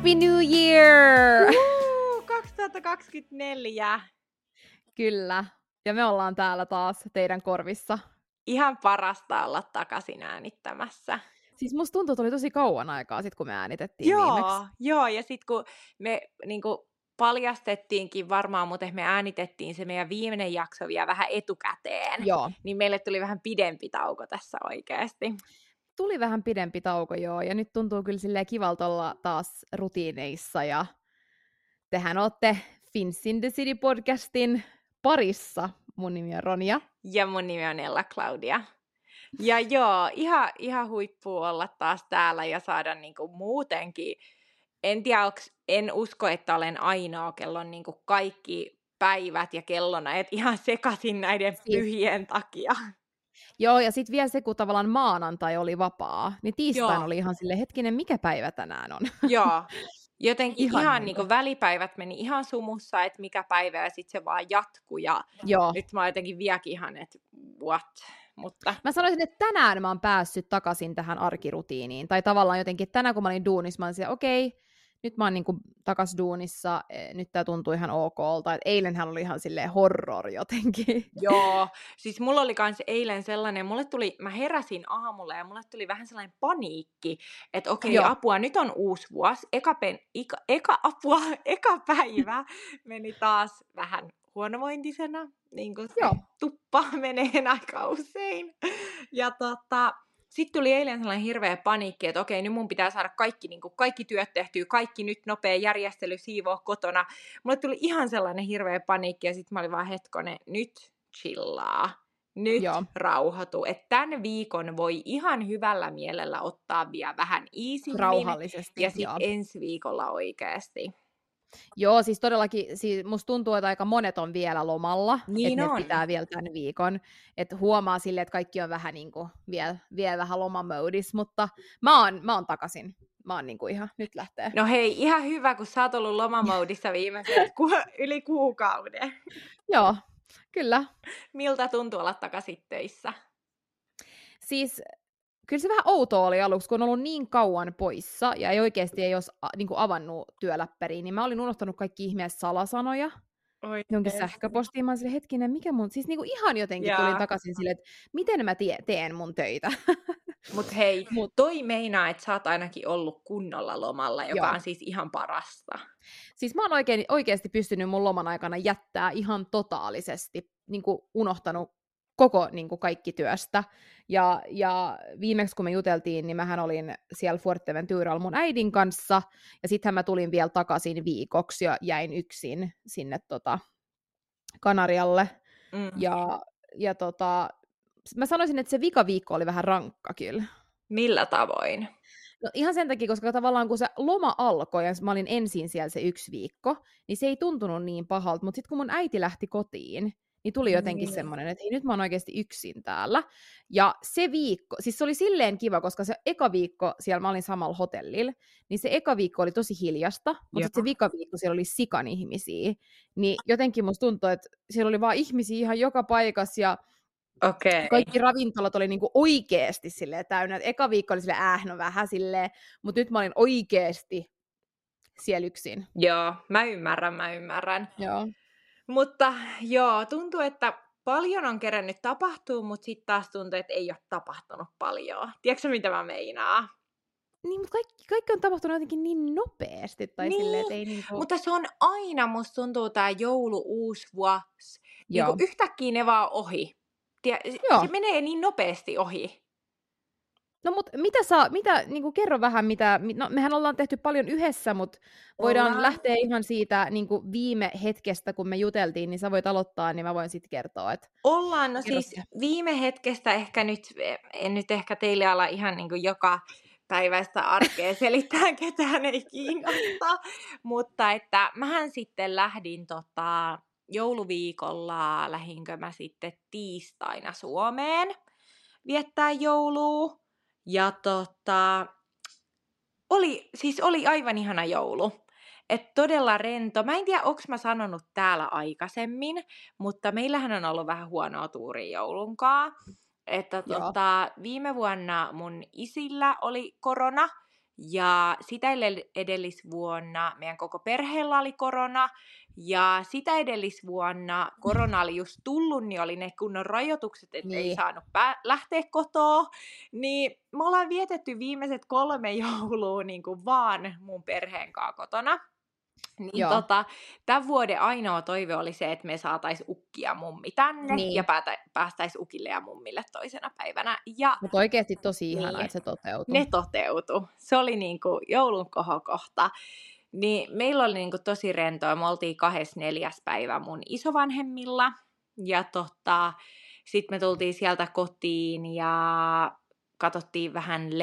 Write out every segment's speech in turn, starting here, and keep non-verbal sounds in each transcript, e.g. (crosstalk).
Happy New Year! Uh, 2024. Kyllä. Ja me ollaan täällä taas teidän korvissa. Ihan parasta olla takaisin äänittämässä. Siis musta tuntuu, että oli tosi kauan aikaa sit, kun me äänitettiin Joo, viimeksi. joo, ja sitten kun me niinku, paljastettiinkin varmaan, mutta me äänitettiin se meidän viimeinen jakso vielä vähän etukäteen, Joo. niin meille tuli vähän pidempi tauko tässä oikeasti. Tuli vähän pidempi tauko, joo. Ja nyt tuntuu kyllä silleen kivalta olla taas rutiineissa. Ja tehän olette Fins in the City podcastin parissa. Mun nimi on Ronja. Ja mun nimi on Ella Claudia. Ja joo, ihan, ihan huippu olla taas täällä ja saada niinku muutenkin. En tiedä, onks, en usko, että olen ainoa, kello on niinku kaikki päivät ja kellonajat ihan sekaisin näiden Siis- pyhien takia. Joo, ja sitten vielä se, kun tavallaan maanantai oli vapaa, niin tiistain Joo. oli ihan sille hetkinen, mikä päivä tänään on. (laughs) Joo. Jotenkin Ihan ihan, ihan niinku. niinku välipäivät meni ihan sumussa, että mikä päivä ja sitten se vaan jatkuu. Ja Joo. nyt mä jotenkin vieläkin ihan, että what? Mutta Mä sanoisin, että tänään mä oon päässyt takaisin tähän arkirutiiniin. Tai tavallaan jotenkin tänään, kun mä olin duunissa, mä olin siellä, okei, nyt mä oon niinku takas duunissa, eh, nyt tää tuntuu ihan okolta. Et eilenhän oli ihan silleen horror jotenkin. Joo, (laughs) siis mulla oli kans eilen sellainen, mulle tuli, mä heräsin aamulla ja mulle tuli vähän sellainen paniikki, että okei, Joo. apua, nyt on uusi vuosi, eka, pen, eka, eka apua, (laughs) eka päivä meni taas vähän huonovointisena, niin kuin tuppa menee aika usein. Ja tota, sitten tuli eilen sellainen hirveä paniikki, että okei, nyt mun pitää saada kaikki, niin kuin kaikki työt tehtyä, kaikki nyt nopea järjestely, siivoa kotona. Mulle tuli ihan sellainen hirveä paniikki ja sitten mä olin vaan hetkonen, nyt chillaa. Nyt Joo. Rauhoitu. Että tämän viikon voi ihan hyvällä mielellä ottaa vielä vähän easy Rauhallisesti. Ja sitten ensi viikolla oikeasti. Joo, siis todellakin, siis musta tuntuu, että aika monet on vielä lomalla, Niin että on. pitää vielä tämän viikon, että huomaa silleen, että kaikki on vähän niin kuin vielä, vielä vähän lomamoodis, mutta mä oon, mä oon takaisin. Mä oon niin kuin ihan, nyt lähtee. No hei, ihan hyvä, kun sä oot ollut lomamoudissa (laughs) viimeiset ku- yli kuukauden. Joo, kyllä. Miltä tuntuu olla takaisin töissä? Siis kyllä se vähän outoa oli aluksi, kun on ollut niin kauan poissa ja ei oikeasti ei olisi niin avannut työläppäriä, niin mä olin unohtanut kaikki ihmeen salasanoja Oi, jonkin sähköpostiin. Mä olin silleen, hetkinen, mikä mun... Siis niinku ihan jotenkin Jaa. tulin takaisin silleen, että miten mä tie- teen mun töitä. (laughs) Mut hei, Mut- toi meinaa, että sä oot ainakin ollut kunnolla lomalla, joka Joo. on siis ihan parasta. Siis mä oon oikein, oikeasti pystynyt mun loman aikana jättää ihan totaalisesti, niin kuin unohtanut koko niin kuin kaikki työstä. Ja, ja viimeksi kun me juteltiin, niin mähän olin siellä Fuerteventuralla mun äidin kanssa, ja sittenhän mä tulin vielä takaisin viikoksi ja jäin yksin sinne tota, Kanarialle. Mm. Ja, ja tota, mä sanoisin, että se vikaviikko oli vähän rankka kyllä. Millä tavoin? No ihan sen takia, koska tavallaan kun se loma alkoi ja mä olin ensin siellä se yksi viikko, niin se ei tuntunut niin pahalta, mutta sitten kun mun äiti lähti kotiin, niin tuli jotenkin Niin. semmoinen, että hei nyt mä oon oikeasti yksin täällä. Ja se viikko, siis se oli silleen kiva, koska se eka viikko siellä mä olin samalla hotellilla, niin se eka viikko oli tosi hiljasta, mutta se vika viikko siellä oli sikan ihmisiä. Niin jotenkin musta tuntui, että siellä oli vaan ihmisiä ihan joka paikassa ja. Okay. kaikki ravintolat oli niinku oikeesti silleen täynnä. Et eka viikko oli silleen, äh, no vähän silleen, mutta nyt mä olin oikeesti siellä yksin. Joo, mä ymmärrän, mä ymmärrän. Joo. Mutta joo, tuntuu, että paljon on kerännyt tapahtua, mutta sitten taas tuntuu, että ei ole tapahtunut paljon. Tiedätkö mitä mä meinaan? Niin, mutta kaikki, kaikki on tapahtunut jotenkin niin nopeasti. Tai Niin, silleen, että ei niinku... Mutta se on aina, musta tuntuu, tää joulu, uusi vuosi. Niin yhtäkkiä ne vaan ohi. Tie, Joo. se menee niin nopeasti ohi. No mut mitä saa, mitä, niinku kerro vähän mitä, mi- no mehän ollaan tehty paljon yhdessä, mutta voidaan Ollaan. lähteä ihan siitä niinku viime hetkestä, kun me juteltiin, niin sä voit aloittaa, niin mä voin sitten kertoa, että Ollaan, no Kerro siis se. viime hetkestä ehkä nyt, en nyt ehkä teille ala ihan niin kuin joka päiväistä arkea selittää, (laughs) ketään ei kiinnosta, mutta että mähän sitten lähdin tota, jouluviikolla, lähinkö mä sitten tiistaina Suomeen viettää joulua, ja tota, oli, siis oli aivan ihana joulu. Et todella rento. Mä en tiedä, onko mä sanonut täällä aikaisemmin, mutta meillähän on ollut vähän huonoa tuuria joulunkaa. Että tota, viime vuonna mun isillä oli korona Ja sitä edellisvuonna meidän koko perheellä oli korona. Ja sitä edellisvuonna korona oli just tullut, niin oli ne kunnon rajoitukset, että niin. ei saanut pää- lähteä kotoa. Niin me ollaan vietetty viimeiset kolme (laughs) joulua niin kuin vaan mun perheen kanssa kotona. Niin tota, tämän vuoden ainoa toive oli se, että me saatais ukkia mummi tänne niin. ja päätä, päästäis ukille ja mummille toisena päivänä. Ja, Mutta oikeasti tosi ihanaa, niin, että se toteutui. Ne toteutui. Se oli niinku joulun kohokohta. Niin meillä oli niinku tosi rentoa. Me oltiin neljäs päivä mun isovanhemmilla. Ja tota, sitten me tultiin sieltä kotiin ja katsottiin vähän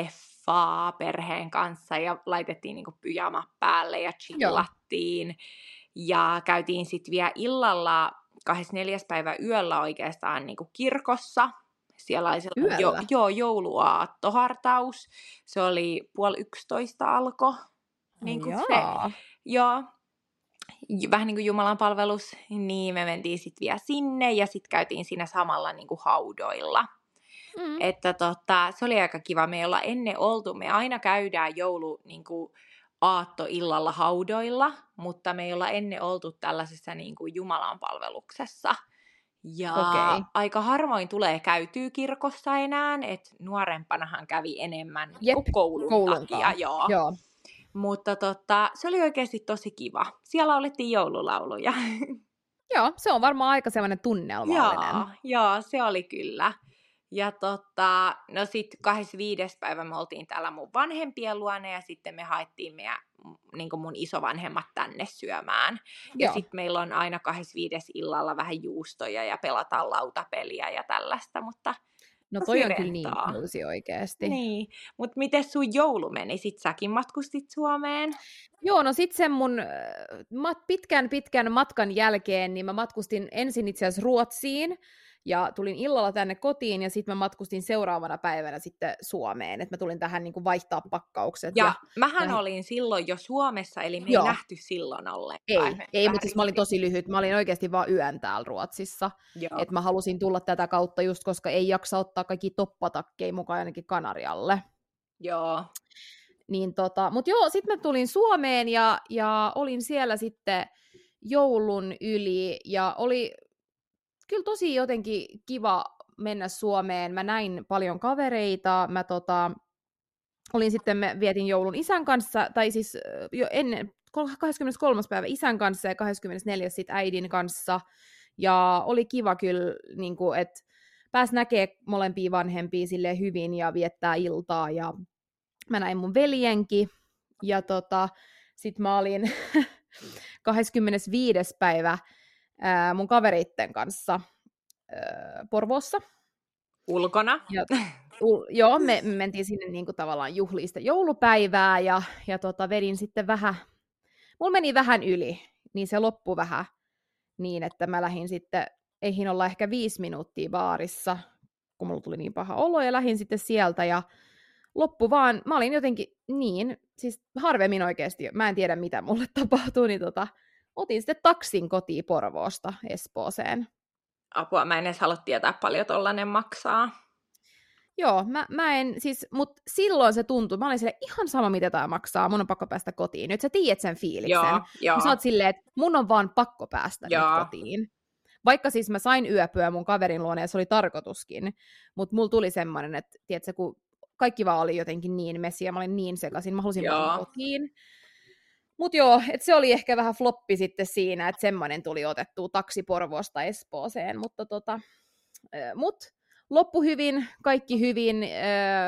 leffaa perheen kanssa ja laitettiin niinku pyjama päälle ja chillattiin. Joo. Ja käytiin sitten vielä illalla 24. päivä yöllä oikeastaan niinku kirkossa. Siellä oli jo, joo, jouluaattohartaus. Se oli puoli yksitoista alko. Niin kuin se, joo, vähän niin kuin Jumalan palvelus, niin me mentiin sitten vielä sinne ja sitten käytiin siinä samalla niin kuin haudoilla. Mm. Että tota, se oli aika kiva. Me ei olla ennen oltu, me aina käydään joulu niin kuin aattoillalla haudoilla, mutta me ei olla ennen oltu tällaisessa niin kuin Jumalan palveluksessa. Ja okay. aika harvoin tulee käytyy kirkossa enää, että nuorempanahan kävi enemmän Jep, kuin koulun, koulun takia. Joo. Joo. Mutta tota, se oli oikeasti tosi kiva. Siellä olettiin joululauluja. (laughs) Joo, se on varmaan aika sellainen tunnelmallinen. Joo, joo, se oli kyllä. Ja tota, no sitten 25. päivä me oltiin täällä mun vanhempien luona ja sitten me haettiin meidän, niin mun isovanhemmat tänne syömään. Ja sitten meillä on aina 25. illalla vähän juustoja ja pelataan lautapeliä ja tällaista, mutta No toi on kyllä niin uusi oikeasti. Niin, mutta miten sun joulu meni? Sitten säkin matkustit Suomeen? Joo, no sitten sen mun mat, pitkän pitkän matkan jälkeen, niin mä matkustin ensin itse asiassa Ruotsiin, ja tulin illalla tänne kotiin ja sitten mä matkustin seuraavana päivänä sitten Suomeen, että mä tulin tähän niin kuin vaihtaa pakkaukset. Ja, ja mähän ja... olin silloin jo Suomessa, eli me Joo. ei nähty silloin ollenkaan. Ei, ei mutta siis mä olin tosi lyhyt, mä olin oikeasti vaan yön täällä Ruotsissa. Että mä halusin tulla tätä kautta just, koska ei jaksa ottaa kaikki toppatakkeja mukaan ainakin Kanarialle. Joo. Niin tota, mutta joo, sitten mä tulin Suomeen ja, ja olin siellä sitten joulun yli ja oli kyllä tosi jotenkin kiva mennä Suomeen. Mä näin paljon kavereita, mä tota, olin sitten, me vietin joulun isän kanssa, tai siis jo ennen, 23. päivä isän kanssa ja 24. sitten äidin kanssa. Ja oli kiva kyllä, niin että pääs näkee molempia vanhempia sille hyvin ja viettää iltaa. Ja mä näin mun veljenkin. Ja tota, sit mä olin (laughs) 25. päivä ää, mun kavereitten kanssa ää, Porvoossa. Ulkona? Ja, (laughs) u, joo, me, me mentiin sinne niin kuin tavallaan juhliista joulupäivää ja, ja tota, vedin sitten vähän, mulla meni vähän yli, niin se loppui vähän niin, että mä lähdin sitten, eihin olla ehkä viisi minuuttia baarissa, kun mulla tuli niin paha olo, ja lähdin sitten sieltä, ja loppu vaan, mä olin jotenkin niin, siis harvemmin oikeasti, mä en tiedä mitä mulle (laughs) tapahtuu, niin tota, otin sitten taksin kotiin Porvoosta Espooseen. Apua, mä en edes halua tietää paljon tollanen maksaa. Joo, mä, mä en, siis, mut silloin se tuntui, mä olin sille ihan sama mitä tämä maksaa, mun on pakko päästä kotiin. Nyt sä tiedät sen fiiliksen. Joo, joo. Sä oot silleen, että mun on vaan pakko päästä joo. nyt kotiin. Vaikka siis mä sain yöpyä mun kaverin luona ja se oli tarkoituskin, mutta mulla tuli semmoinen, että tiedätkö, kun kaikki vaan oli jotenkin niin messiä, mä olin niin sekaisin, mä halusin kotiin. Mutta joo, et se oli ehkä vähän floppi sitten siinä, että semmoinen tuli otettua taksi Porvoosta Espooseen, mutta tota, mut loppu hyvin, kaikki hyvin.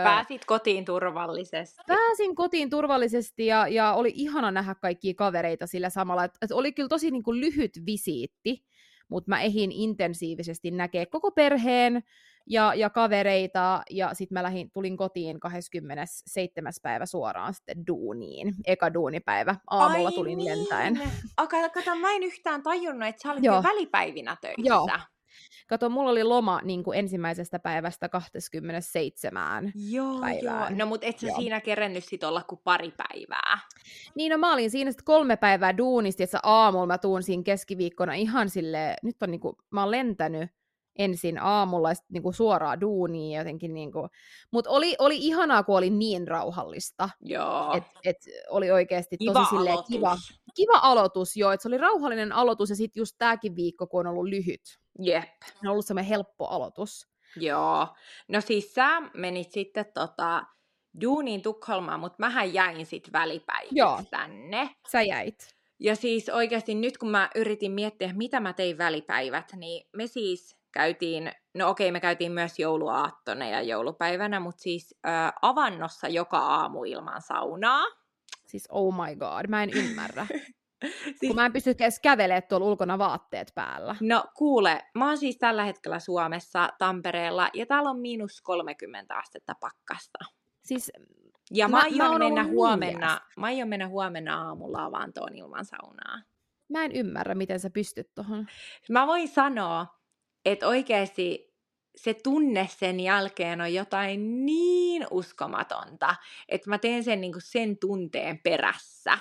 Pääsit kotiin turvallisesti. Pääsin kotiin turvallisesti ja, ja oli ihana nähdä kaikkia kavereita sillä samalla, että et oli kyllä tosi niin kuin lyhyt visiitti, mutta mä ehin intensiivisesti näkee koko perheen, ja, ja kavereita, ja sitten mä lähdin, tulin kotiin 27. päivä suoraan sitten duuniin. Eka duunipäivä. Aamulla Ai tulin niin. lentäen. Aka, kato, mä en yhtään tajunnut, että sä olit jo välipäivinä töissä. Joo. Kato, mulla oli loma niin kuin ensimmäisestä päivästä 27 joo, päivään. Joo. No mut et sä joo. siinä kerennyt sit olla kuin pari päivää. Niin no mä olin siinä sitten kolme päivää duunista, että aamulla mä tuun siinä keskiviikkona ihan sille nyt on niin kuin, mä oon lentänyt ensin aamulla sit niinku suoraan duuniin jotenkin niinku. Mutta oli, oli ihanaa, kun oli niin rauhallista. Joo. Et, et oli oikeasti Kiva tosi silleen aloitus. kiva, kiva aloitus, joo, että se oli rauhallinen aloitus ja sitten just tämäkin viikko, kun on ollut lyhyt. Jep. On ollut semmoinen helppo aloitus. Joo. No siis sä menit sitten tota, duuniin Tukholmaan, mutta mähän jäin sitten välipäiviksi Joo. tänne. Sä jäit. Ja siis oikeasti nyt kun mä yritin miettiä, mitä mä tein välipäivät, niin me siis käytiin, no okei me käytiin myös jouluaattona ja joulupäivänä, mutta siis ö, avannossa joka aamu ilman saunaa. Siis oh my god, mä en ymmärrä. (laughs) Siis, kun mä en pysty edes kävelemään tuolla ulkona vaatteet päällä. No kuule, mä oon siis tällä hetkellä Suomessa Tampereella ja täällä on miinus 30 astetta pakkasta. Siis Ja Mä- mä, mä aion mennä huomenna, mä aion mennä huomenna aamulla avantoon ilman saunaa. mä en ymmärrä, miten sä pystyt tohon. Mä voin sanoa, että oikeasti se tunne sen jälkeen on jotain niin uskomatonta, että mä teen sen niin sen tunteen perässä.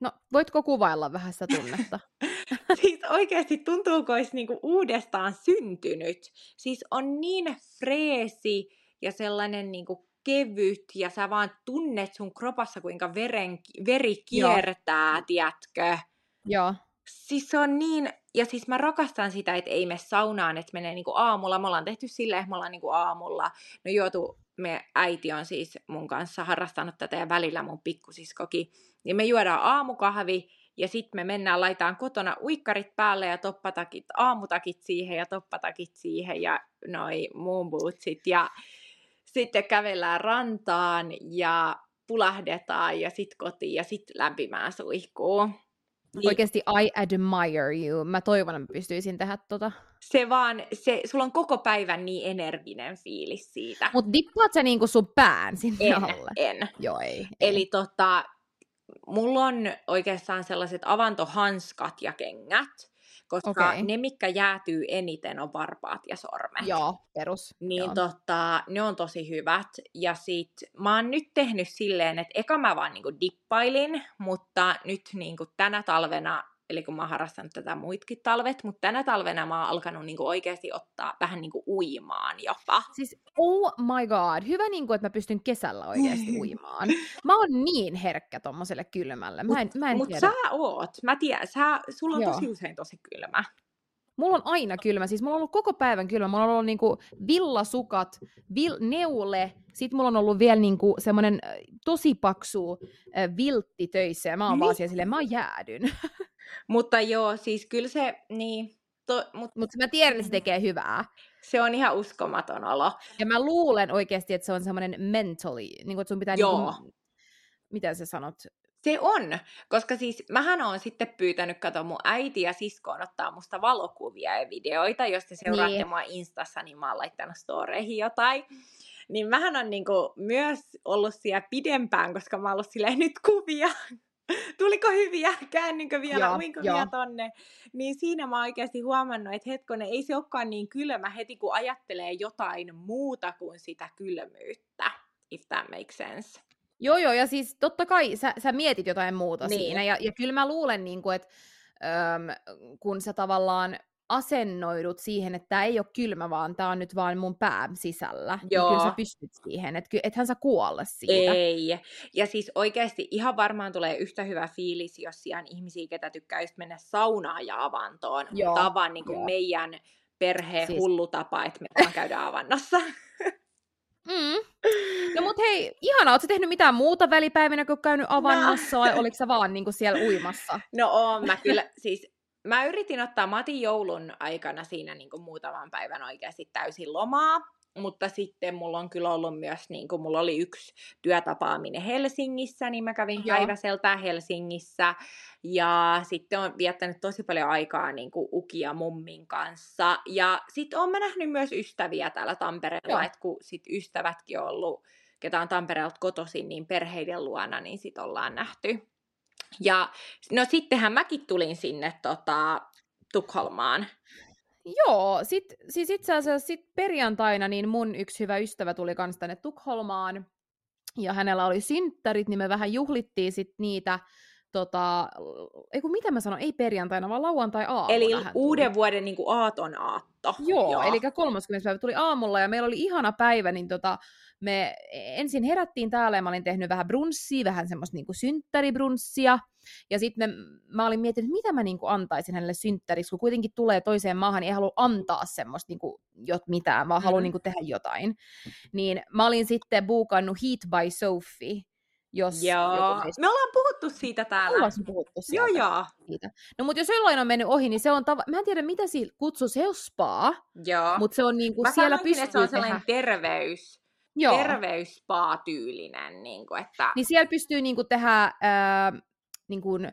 No, voitko kuvailla vähän sitä tunnetta? (laughs) siis oikeasti tuntuu, kuin olisi niinku uudestaan syntynyt. Siis on niin freesi ja sellainen niinku kevyt ja sä vaan tunnet sun kropassa, kuinka veren, veri kiertää, tiedätkö? joo. Siis se on niin, ja siis mä rakastan sitä, että ei mene saunaan, että menee niinku aamulla. Me ollaan tehty silleen, että me ollaan niinku aamulla. No juotu, me äiti on siis mun kanssa harrastanut tätä ja välillä mun pikkusiskokin. Niin me juodaan aamukahvi ja sitten me mennään, laitaan kotona uikkarit päälle ja toppatakit, aamutakit siihen ja toppatakit siihen ja noi muun bootsit. Ja sitten kävellään rantaan ja pulahdetaan ja sitten kotiin ja sitten lämpimään suihkuun. Niin. Oikeasti I admire you. Mä toivon, että mä pystyisin tehdä tota. se vaan, se, sulla on koko päivän niin energinen fiilis siitä. Mut dippaat sä niinku sun pään sinne en, alle? en. Joo, ei. ei. Eli tota, mulla on oikeastaan sellaiset avantohanskat ja kengät, koska okay. ne, mitkä jäätyy eniten, on varpaat ja sormet. Joo, perus. Niin Joo. tota, ne on tosi hyvät. Ja sit mä oon nyt tehnyt silleen, että eka mä vaan niinku dippailin, mutta nyt niinku tänä talvena, eli kun mä oon harrastanut tätä muitkin talvet, mutta tänä talvena mä oon alkanut niinku oikeasti ottaa vähän niinku uimaan jopa. Siis oh my god, hyvä niinku, että mä pystyn kesällä oikeasti uimaan. Mä oon niin herkkä tommoselle kylmälle. Mä en, mä en Mutta tiedä. sä oot, mä tiedän, sä, sulla on Joo. tosi usein tosi kylmä. Mulla on aina kylmä, siis mulla on ollut koko päivän kylmä. Mulla on ollut niinku villasukat, vil, neule, sit mulla on ollut vielä niinku semmonen äh, tosi paksu äh, viltti töissä ja mä oon vaan Niin. siellä silleen, mä jäädyn. (laughs) Mutta joo, siis kyllä se, niin, to, mut Mutta mä tiedän, että se tekee hyvää. se on ihan uskomaton olo. Ja mä luulen oikeasti, että se on semmoinen mentally, niin kuin, että sun pitää, Joo. Niinku, miten sä sanot? Se on, koska siis mähän on sitten pyytänyt, kato mun äiti ja siskoon ottaa musta valokuvia ja videoita, jos te seuraatte Niin. mua Instassa, niin mä oon laittanut storeihin jotain. Niin mähän on niinku myös ollut siellä pidempään, koska mä oon ollut silleen nyt kuvia. (laughs) Tuliko hyviä? (laughs) Käännynkö vielä? Joo, Uinko joo. vielä tonne? Niin siinä mä oikeasti huomannut, että hetkonen, ei se olekaan niin kylmä heti, kun ajattelee jotain muuta kuin sitä kylmyyttä. If that makes sense. Joo, joo, ja siis totta kai sä, sä mietit jotain muuta Niin. siinä, ja, ja kyllä mä luulen, niin kuin, että öm, kun sä tavallaan asennoidut siihen, että tämä ei ole kylmä, vaan tämä on nyt vaan mun pää sisällä, niin Joo. kyllä sä pystyt siihen, että ethän sä kuolle siitä. Ei. Ja siis oikeasti ihan varmaan tulee yhtä hyvä fiilis, jos siellä ihmisiä, ketä tykkää just mennä saunaan ja avantoon. Joo, vaan niin kuin joo. meidän perheen Siis- hullu tapa, että me vaan käydään avannossa. (laughs) Mm. No mut hei, ihanaa, ootko tehnyt mitään muuta välipäivinä, kun käynyt avannossa, vai oliko sä vaan niin kuin siellä uimassa? No oon mä kyllä, siis mä yritin ottaa, mä otin joulun aikana siinä niin kuin muutaman päivän oikeasti täysin lomaa, mutta sitten mulla on kyllä ollut myös, niin kuin mulla oli yksi työtapaaminen Helsingissä, niin mä kävin Joo. päiväseltään Helsingissä, ja sitten on viettänyt tosi paljon aikaa niin kuin Uki ja mummin kanssa, ja sitten on mä nähnyt myös ystäviä täällä Tampereella, että kun sit ystävätkin on ollut, ketä on Tampereelta kotoisin, niin perheiden luona, niin sit ollaan nähty. Ja no sittenhän mäkin tulin sinne tota, Tukholmaan. Joo, sit, siis itse asiassa sit perjantaina niin mun yksi hyvä ystävä tuli kans tänne Tukholmaan, ja hänellä oli synttärit, niin me vähän juhlittiin sit niitä tota, ei kun mitä mä sanon, ei perjantaina, vaan lauantai aamulla. Eli hän tuli. uuden vuoden niin kuin aaton aatto. Joo, Joo, eli 30. päivä tuli aamulla ja meillä oli ihana päivä, niin tota, me ensin herättiin täällä ja mä olin tehnyt vähän brunssia, vähän semmoista niinku synttäribrunssia. Ja sitten mä olin miettinyt, mitä mä niinku antaisin hänelle synttäriksi, kun kuitenkin tulee toiseen maahan, niin ei halua antaa semmoista niinku, jot mitään, vaan haluan niinku tehdä jotain. Niin mä olin sitten buukannut Heat by Sophie, jos joo. Meistä... Me ollaan puhuttu siitä täällä. Ollaan puhuttu siitä. Joo, joo. Siitä. No mutta jos jollain on mennyt ohi, niin se on tava... Mä en tiedä, mitä siinä kutsu, se on spa. Joo. Mutta se on niinku, Mä siellä pystyy että se on sellainen tehdä... terveys. Joo. terveysspa-tyylinen. Niin, kuin, että... niin siellä pystyy niin kuin, tehdä äh, niin kuin, äh,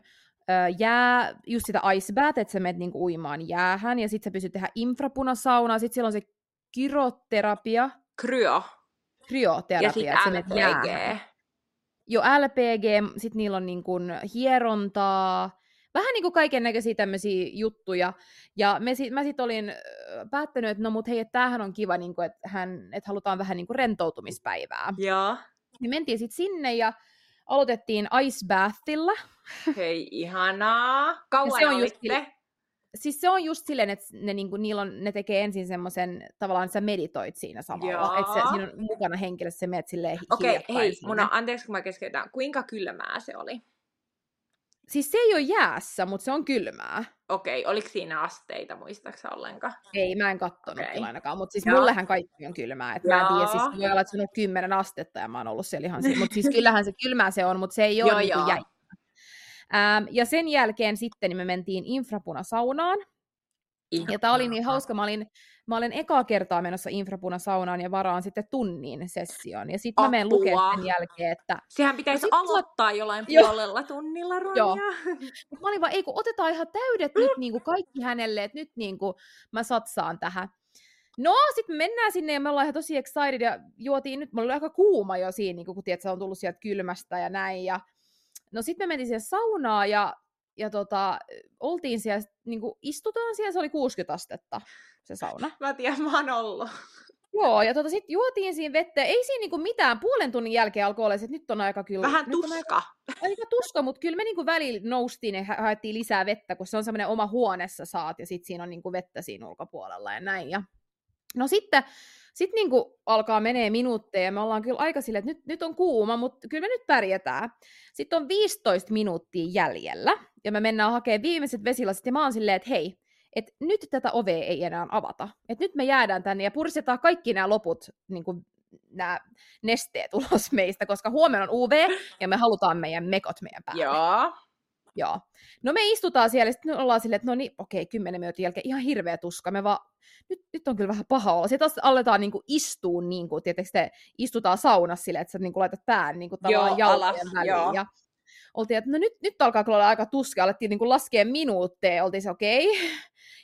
jää, just sitä ice bath, että sä menet niin kuin, uimaan jäähän, ja sitten sä pystyt tehdä infrapunasaunaa, sitten siellä on se kyroterapia. Kryo. Kryoterapia. Ja sitten LPG. Joo, LPG, sitten niillä on niin kuin, hierontaa, vähän niin kuin kaiken näköisiä tämmöisiä juttuja. Ja me sit, mä sitten olin päättänyt, että no mut hei, että tämähän on kiva, niin kuin, että, hän, että halutaan vähän niin kuin rentoutumispäivää. Joo. Niin mentiin sitten sinne ja aloitettiin ice bathilla. Hei, ihanaa. Kauan se on just Siis se on just silleen, että ne, niinku, niillä on, ne tekee ensin semmoisen, tavallaan sä meditoit siinä samalla. Että se, siinä on mukana henkilössä, se menet silleen Okei, okay, hei, mun on, anteeksi kun mä keskeytän. Kuinka kylmää se oli? Siis se ei ole jäässä, mutta se on kylmää. Okei, okay, oliko siinä asteita, muistaaksä ollenkaan? Ei, mä en kattonut okay. ainakaan, mutta siis Joo. mullehän kaikki on kylmää. Et mä en tiedä, siis voi olla, että se on kymmenen astetta ja mä oon ollut siellä ihan siinä. Mutta siis kyllähän se kylmää se on, mutta se ei ole niin jäi. Ähm, ja sen jälkeen sitten niin me mentiin infrapunasaunaan. Ja tämä oli niin hauska, mä olin, mä olin ekaa kertaa menossa infrapunasaunaan ja varaan sitten tunnin session. Ja sitten mä menen lukemaan sen jälkeen, että... Sehän pitäisi no aloittaa jollain (laughs) puolella tunnilla, Ronja. Joo. Mä olin vaan, ei kun otetaan ihan täydet nyt niin kuin kaikki hänelle, että nyt niin kuin mä satsaan tähän. No, sitten me mennään sinne ja me ollaan ihan tosi excited ja juotiin nyt, mulla oli aika kuuma jo siinä, niin kun tiedät, se on tullut sieltä kylmästä ja näin. Ja... No sitten me mentiin siihen saunaan ja ja tota, oltiin siellä, niin kuin istutaan siellä, se oli 60 astetta se sauna. Mä tiedän, mä oon ollut. Joo, ja tota, sitten juotiin siinä vettä. Ei siinä niinku mitään. Puolen tunnin jälkeen alkoi olla että nyt on aika kyllä... Vähän tuska. Aika, aika tuska, mutta kyllä me niinku välillä noustiin ja haettiin lisää vettä, kun se on semmoinen oma huoneessa saat, ja sitten siinä on niinku vettä siinä ulkopuolella ja näin. Ja... No sitten sitten niinku alkaa menee minuutteja ja me ollaan kyllä aika silleen, että nyt, nyt on kuuma, mutta kyllä me nyt pärjätään. Sitten on 15 minuuttia jäljellä ja me mennään hakemaan viimeiset vesilasit ja mä oon silleen, että hei, että nyt tätä ovea ei enää avata. Että nyt me jäädään tänne ja puristetaan kaikki nämä loput niin kuin nämä nesteet (laughs) ulos meistä, koska huomenna on UV ja me halutaan meidän mekot meidän päälle. Joo. Joo. No me istutaan siellä sitten ollaan silleen, että no niin, okei, kymmenen minuutin jälkeen ihan hirveä tuska. Me vaan, nyt, nyt on kyllä vähän paha olla. Sitten aletaan niinku istua, niin kuin, tietysti te istutaan saunassa silleen, että sä niinku laitat pään niinku tavallaan jalkojen väliin. Joo. Ja oltiin, että no nyt, nyt alkaa kyllä olla aika tuska, alettiin niinku laskea minuutteja, oltiin se okei. Okay.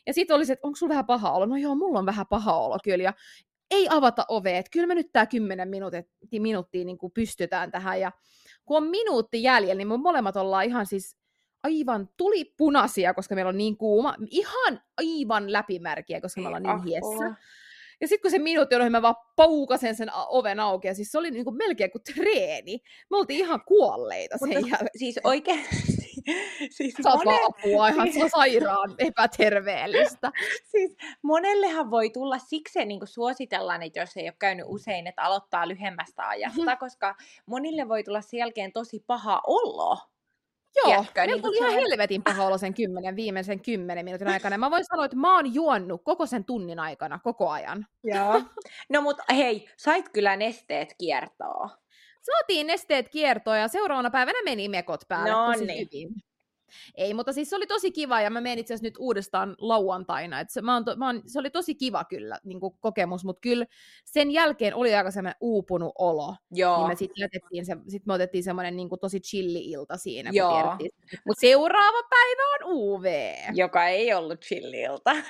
Ja sitten oli se, että onko sulla vähän paha olo? No joo, mulla on vähän paha olo kyllä. Ja ei avata oveet. Kyllä me nyt tämä kymmenen minuuttia, minuuttia niin kuin pystytään tähän. Ja kun on minuutti jäljellä, niin me molemmat ollaan ihan siis aivan tuli punaisia, koska meillä on niin kuuma. Ihan aivan läpimärkiä, koska me ollaan niin hiessä. Ja sitten kun se minuutti on ohi, mä vaan paukasen sen oven auki. Ja siis se oli niinku melkein kuin treeni. Me oltiin ihan kuolleita sen Mutta jälkeen. Siis oikeasti. (laughs) siis Sä monen... vaan apua ihan siis... sairaan epäterveellistä. (laughs) siis monellehan voi tulla, siksi niin kuin suositellaan, että jos ei ole käynyt usein, että aloittaa lyhemmästä ajasta, koska monille voi tulla sen jälkeen tosi paha olo. Joo, Tiedätkö, niin oli ihan helvetin paha sen kymmenen, viimeisen kymmenen minuutin aikana. Mä voin sanoa, että mä oon juonnut koko sen tunnin aikana, koko ajan. Joo. No mutta hei, sait kyllä nesteet kiertoa. Saatiin nesteet kiertoa ja seuraavana päivänä meni mekot päälle no niin. hyvin. Ei, mutta siis se oli tosi kiva ja mä menin itse nyt uudestaan lauantaina. Et se, mä oon to, mä oon, se oli tosi kiva kyllä niin kuin kokemus, mutta kyllä sen jälkeen oli aika semmoinen uupunut olo. Joo. Niin me sitten jätettiin se, sit me otettiin semmoinen niin kuin tosi chilli-ilta siinä, Joo. Mutta seuraava päivä on UV. Joka ei ollut chilli-ilta. (laughs)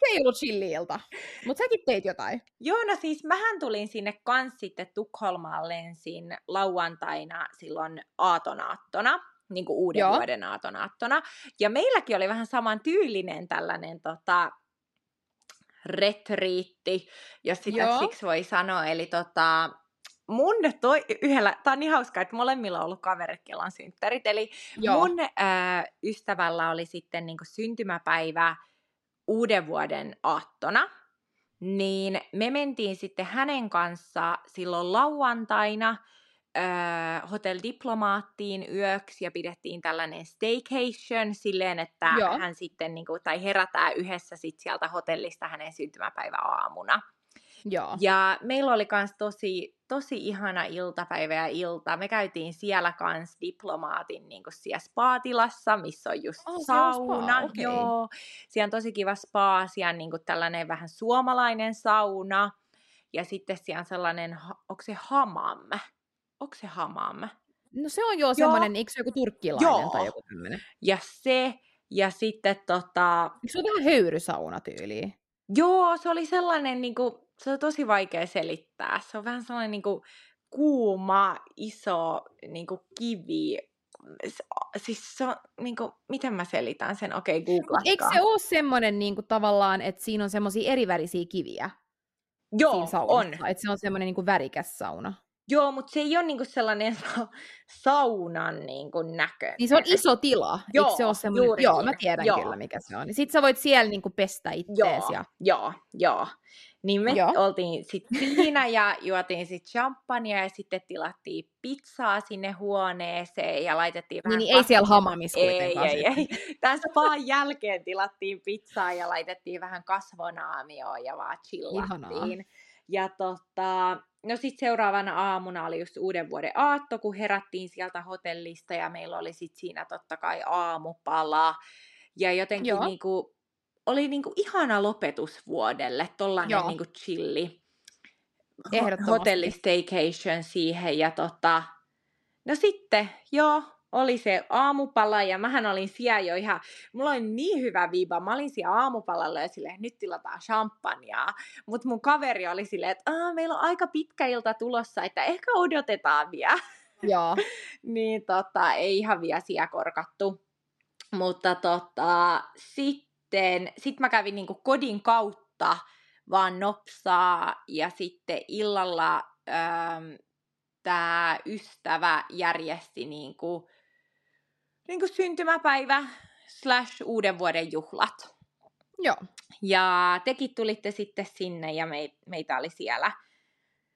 Se ei ollut chilli-ilta, mutta säkin teit jotain. Joo, no siis mähän tulin sinne kans sitten Tukholmaan lensin lauantaina silloin aatonaattona niin kuin uuden Joo. vuoden aatonaattona. Ja meilläkin oli vähän saman tyylinen tällainen tota, retriitti, jos sitä Joo. siksi voi sanoa. Eli tota, mun toi, yhdellä, tää on niin hauskaa, että molemmilla on ollut kaverit, on synttärit. Eli Joo. mun äh, ystävällä oli sitten niin syntymäpäivä uuden vuoden aattona. Niin me mentiin sitten hänen kanssa silloin lauantaina äh, Hotel Diplomaattiin yöksi ja pidettiin tällainen staycation silleen, että Joo. hän sitten, niin kuin, tai herätään yhdessä sit sieltä hotellista hänen syntymäpäivä aamuna. Joo. Ja meillä oli myös tosi, tosi ihana iltapäivä ja ilta. Me käytiin siellä kanssa diplomaatin niin siellä spa-tilassa, missä on just oh, sauna. On spa, okay. Joo. Siellä on tosi kiva spa, siellä on niin tällainen vähän suomalainen sauna. Ja sitten siellä on sellainen, onko se hamam? Onko se hamam? No se on jo semmoinen, eikö se joku turkkilainen joo. tai joku tämmöinen? Ja se, ja sitten tota... Se on vähän höyrysauna tyyliin? Joo, se oli sellainen, niin kuin, se on tosi vaikea selittää. Se on vähän sellainen niin kuin, kuuma, iso niin kuin, kivi. Siis se on, niin kuin, miten mä selitän sen? Okei, okay, googlatkaa. Eikö se ole semmoinen niin kuin, tavallaan, että siinä on semmoisia erivärisiä kiviä? Joo, on. Että se on semmoinen niin kuin, värikäs sauna. Joo, mutta se ei ole niinku sellainen (laughs) sa- saunan niinku näkö. Niin se on iso tila, joo, Eikö se ole semmoinen? Juuri joo, mä tiedän joo. kyllä mikä se on. Niin sit sä voit siellä niinku pestä ittees. Joo, ja... joo, joo. Niin me joo. oltiin sitten (laughs) siinä ja juotiin sitten champagnea ja sitten tilattiin pizzaa sinne huoneeseen ja laitettiin vähän... Niin, niin ei siellä kuitenkaan. Ei, ei, ei. Tämän spaan jälkeen tilattiin pizzaa ja laitettiin vähän kasvonaamioon ja vaan chillattiin. Ihanaa. Ja tota, no sitten seuraavana aamuna oli just uuden vuoden aatto, kun herättiin sieltä hotellista ja meillä oli sitten siinä totta kai aamupala. Ja jotenkin niinku, oli niinku ihana lopetus vuodelle, tollanen niinku chilli hotelli staycation siihen. Ja tota, no sitten, joo, oli se aamupala ja mähän olin siellä jo ihan, mulla oli niin hyvä viiva, mä olin siellä aamupalalla ja silleen, nyt tilataan champagnea, mutta mun kaveri oli silleen, että meillä on aika pitkä ilta tulossa, että ehkä odotetaan vielä. (laughs) Joo. niin tota, ei ihan vielä siellä korkattu. Mutta tota, sitten sit mä kävin niinku kodin kautta vaan nopsaa ja sitten illalla ähm, tämä ystävä järjesti niinku niin kuin syntymäpäivä slash uuden vuoden juhlat. Joo. Ja tekin tulitte sitten sinne ja me, meitä oli siellä,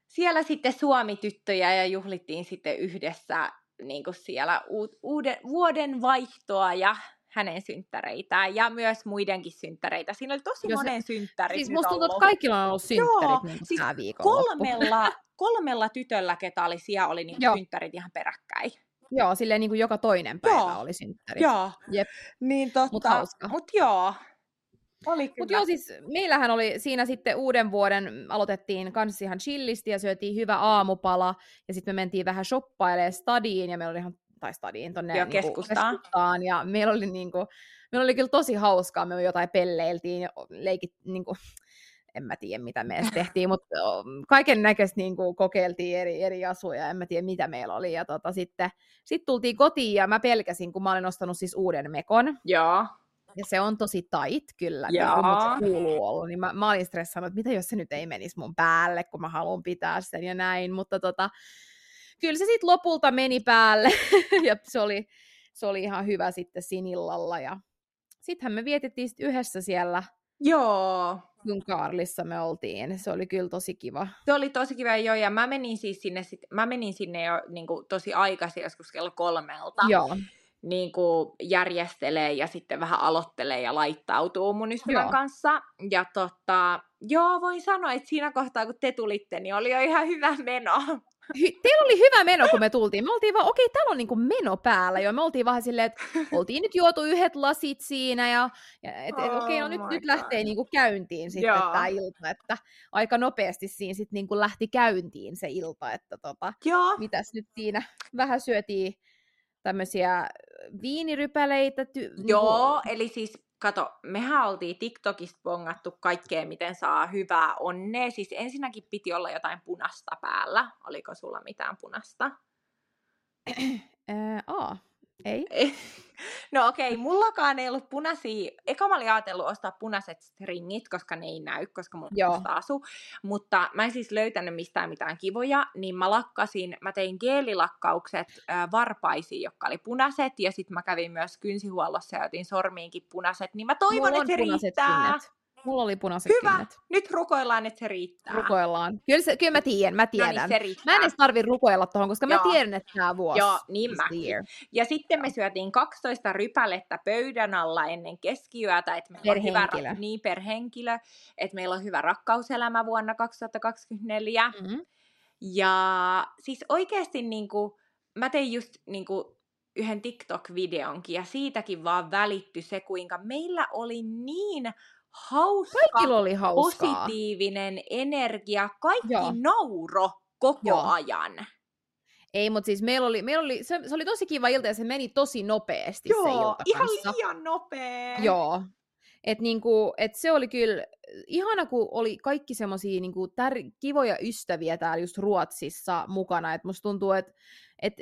siellä sitten Suomi-tyttöjä ja juhlittiin sitten yhdessä niin kuin siellä uuden, vuoden vaihtoa ja hänen synttäreitään ja myös muidenkin synttäreitä. Siinä oli tosi Jos, monen synttärit Siis musta tuntuu, että kaikilla on ollut synttärit Joo, niin siis kolmella, kolmella tytöllä, ketä oli siellä, oli niin synttärit ihan peräkkäin. Joo, silleen niin kuin joka toinen päivä joo. oli synttärit. Joo, Jep. niin totta. Mut hauska. Mut joo, oli Mutta joo, siis meillähän oli siinä sitten uuden vuoden, aloitettiin kanssa ihan chillisti ja syötiin hyvä aamupala, ja sitten me mentiin vähän shoppailemaan stadiin, ja meillä oli ihan, tai stadiin tonne joo, niin keskustaan. keskustaan. ja meillä oli niinku, meillä oli kyllä tosi hauskaa, me jotain pelleiltiin ja leikit, niinku, en mä tiedä mitä me edes tehtiin, mutta kaiken näköistä niin kuin, kokeiltiin eri, eri asuja, en mä tiedä mitä meillä oli. Ja tota, sitten sit tultiin kotiin ja mä pelkäsin, kun mä olin ostanut siis uuden mekon. Joo. Ja se on tosi tait kyllä, niin niin se kuuluu ollut. Niin mä, mä olin stressannut, että mitä jos se nyt ei menisi mun päälle, kun mä haluan pitää sen ja näin. Mutta tota, kyllä se sitten lopulta meni päälle (laughs) ja se oli, se oli ihan hyvä sitten sinillalla. Ja sittenhän me vietettiin sit yhdessä siellä Joo. Kun Karlissa me oltiin. Se oli kyllä tosi kiva. Se oli tosi kiva, joo. Ja mä menin siis sinne, sit, mä menin sinne jo niin kuin, tosi aikaisin, joskus kello kolmelta. Joo. Niin kuin järjestelee ja sitten vähän aloittelee ja laittautuu mun ystävän joo. kanssa. Ja tota, joo, voin sanoa, että siinä kohtaa kun te tulitte, niin oli jo ihan hyvä meno. Hy- teillä oli hyvä meno, kun me tultiin. Me oltiin vaan, okei, okay, täällä on niinku meno päällä jo. Me oltiin vähän silleen, että oltiin nyt juotu yhdet lasit siinä ja, ja et, et, oh okei, okay, no nyt, nyt lähtee niinku käyntiin sitten tämä ilta. Että aika nopeasti siinä sitten niinku lähti käyntiin se ilta, että tota, Joo. mitäs nyt siinä vähän syötiin tämmöisiä viinirypäleitä. Ty- Joo, niinku... eli siis kato, mehän oltiin TikTokista bongattu kaikkea, miten saa hyvää onnea. Siis ensinnäkin piti olla jotain punasta päällä. Oliko sulla mitään punasta? (clears throat) Ää, (laughs) ei. No okei, okay, mullakaan ei ollut punaisia. Eka mä olin ajatellut ostaa punaiset stringit, koska ne ei näy, koska mulla Joo. on asu. Mutta mä en siis löytänyt mistään mitään kivoja, niin mä lakkasin, mä tein geelilakkaukset äh, varpaisiin, jotka oli punaiset, ja sitten mä kävin myös kynsihuollossa ja otin sormiinkin punaiset, niin mä toivon, Mulla että se riittää. kynnet. Mulla oli punaiset Hyvä, kynnet. nyt rukoillaan, että se riittää. Rukoillaan. Kyllä, se, kyllä mä tiedän, mä No tiedän. niin, se riittää. Mä en edes tarvi rukoilla tohon, koska Joo. mä tiedän, että tämä vuosi Joo, niin year. Ja sitten me syötiin 12 rypälettä pöydän alla ennen keskiyötä, että meillä Per on hyvä, henkilö. niin per henkilö, että meillä on hyvä rakkauselämä vuonna 2024. Mm-hmm. Ja siis oikeasti niin kuin, mä tein just niin kuin, yhden TikTok-videonkin ja siitäkin vaan välitty se, kuinka meillä oli niin hauska, Kaikilla oli hauskaa. positiivinen energia, kaikki Joo. nauro koko Joo. ajan. Ei, mutta siis meillä oli, meillä oli se, se oli tosi kiva ilta ja se meni tosi nopeasti se Joo, ilta ihan kanssa. liian nopea. Joo. Et niinku, et se oli kyllä ihana, kun oli kaikki semmosia niinku tär- kivoja ystäviä täällä just Ruotsissa mukana. Et musta tuntuu, että et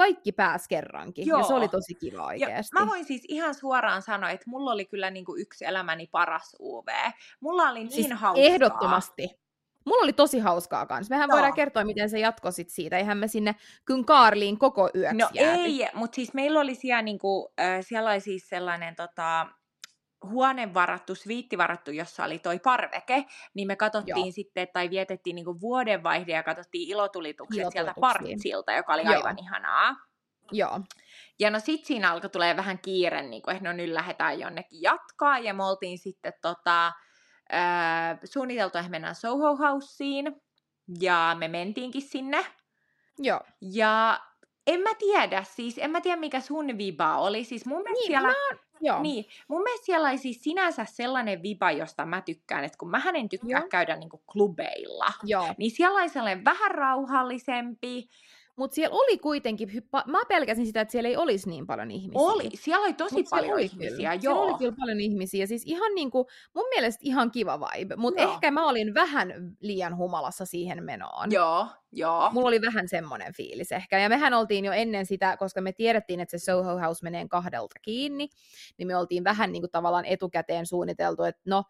kaikki pääs kerrankin. Ja se Joo. oli tosi kiva Ja oikeasti. mä voin siis ihan suoraan sanoa, että mulla oli kyllä niinku yksi elämäni paras UV. Mulla oli niin siis hauskaa. ehdottomasti. Mulla oli tosi hauskaa kanssa. Mehän Joo. voidaan kertoa, miten se jatkoi sit siitä. Eihän me sinne Kynkaarliin koko yöksi No jääty. ei, mutta siis meillä oli siellä, niinku, äh, siellä oli siis sellainen tota, huone varattu, sviitti varattu, jossa oli toi parveke, niin me katsottiin Joo. sitten, tai vietettiin niinku vuodenvaihde ja katsottiin ilotulitukset sieltä Ilotulituksia. partsilta, joka oli Joo. aivan ihanaa. Joo. Ja no sit siinä alkoi tulee vähän kiire, niin kuin, että no nyt lähdetään jonnekin jatkaa. Ja me oltiin sitten tota, äh, suunniteltu, että mennään Soho Houseen. Ja me mentiinkin sinne. Joo. Ja en mä tiedä, siis en mä tiedä mikä sun viba oli. Siis mun mielestä Niin, siellä... mä Joo. Niin, mun mielestä siellä oli siis sinänsä sellainen viba, josta mä tykkään, että kun mä en tykkää Joo. käydä niinku klubeilla, Joo. niin siellä oli sellainen vähän rauhallisempi. Mutta siellä oli kuitenkin, hyppa- mä pelkäsin sitä, että siellä ei olisi niin paljon ihmisiä. Oli, siellä oli tosi Mut paljon oli ihmisiä, kyllä. joo. Siellä oli kyllä paljon ihmisiä. Siis ihan niinku, mun mielestä ihan kiva vibe. Mutta ehkä mä olin vähän liian humalassa siihen menoon. Joo, joo. Mulla oli vähän semmoinen fiilis ehkä. Ja mehän oltiin jo ennen sitä, koska me tiedettiin, että se Soho House menee kahdelta kiinni, niin me oltiin vähän niin kuin tavallaan etukäteen suunniteltu, että no,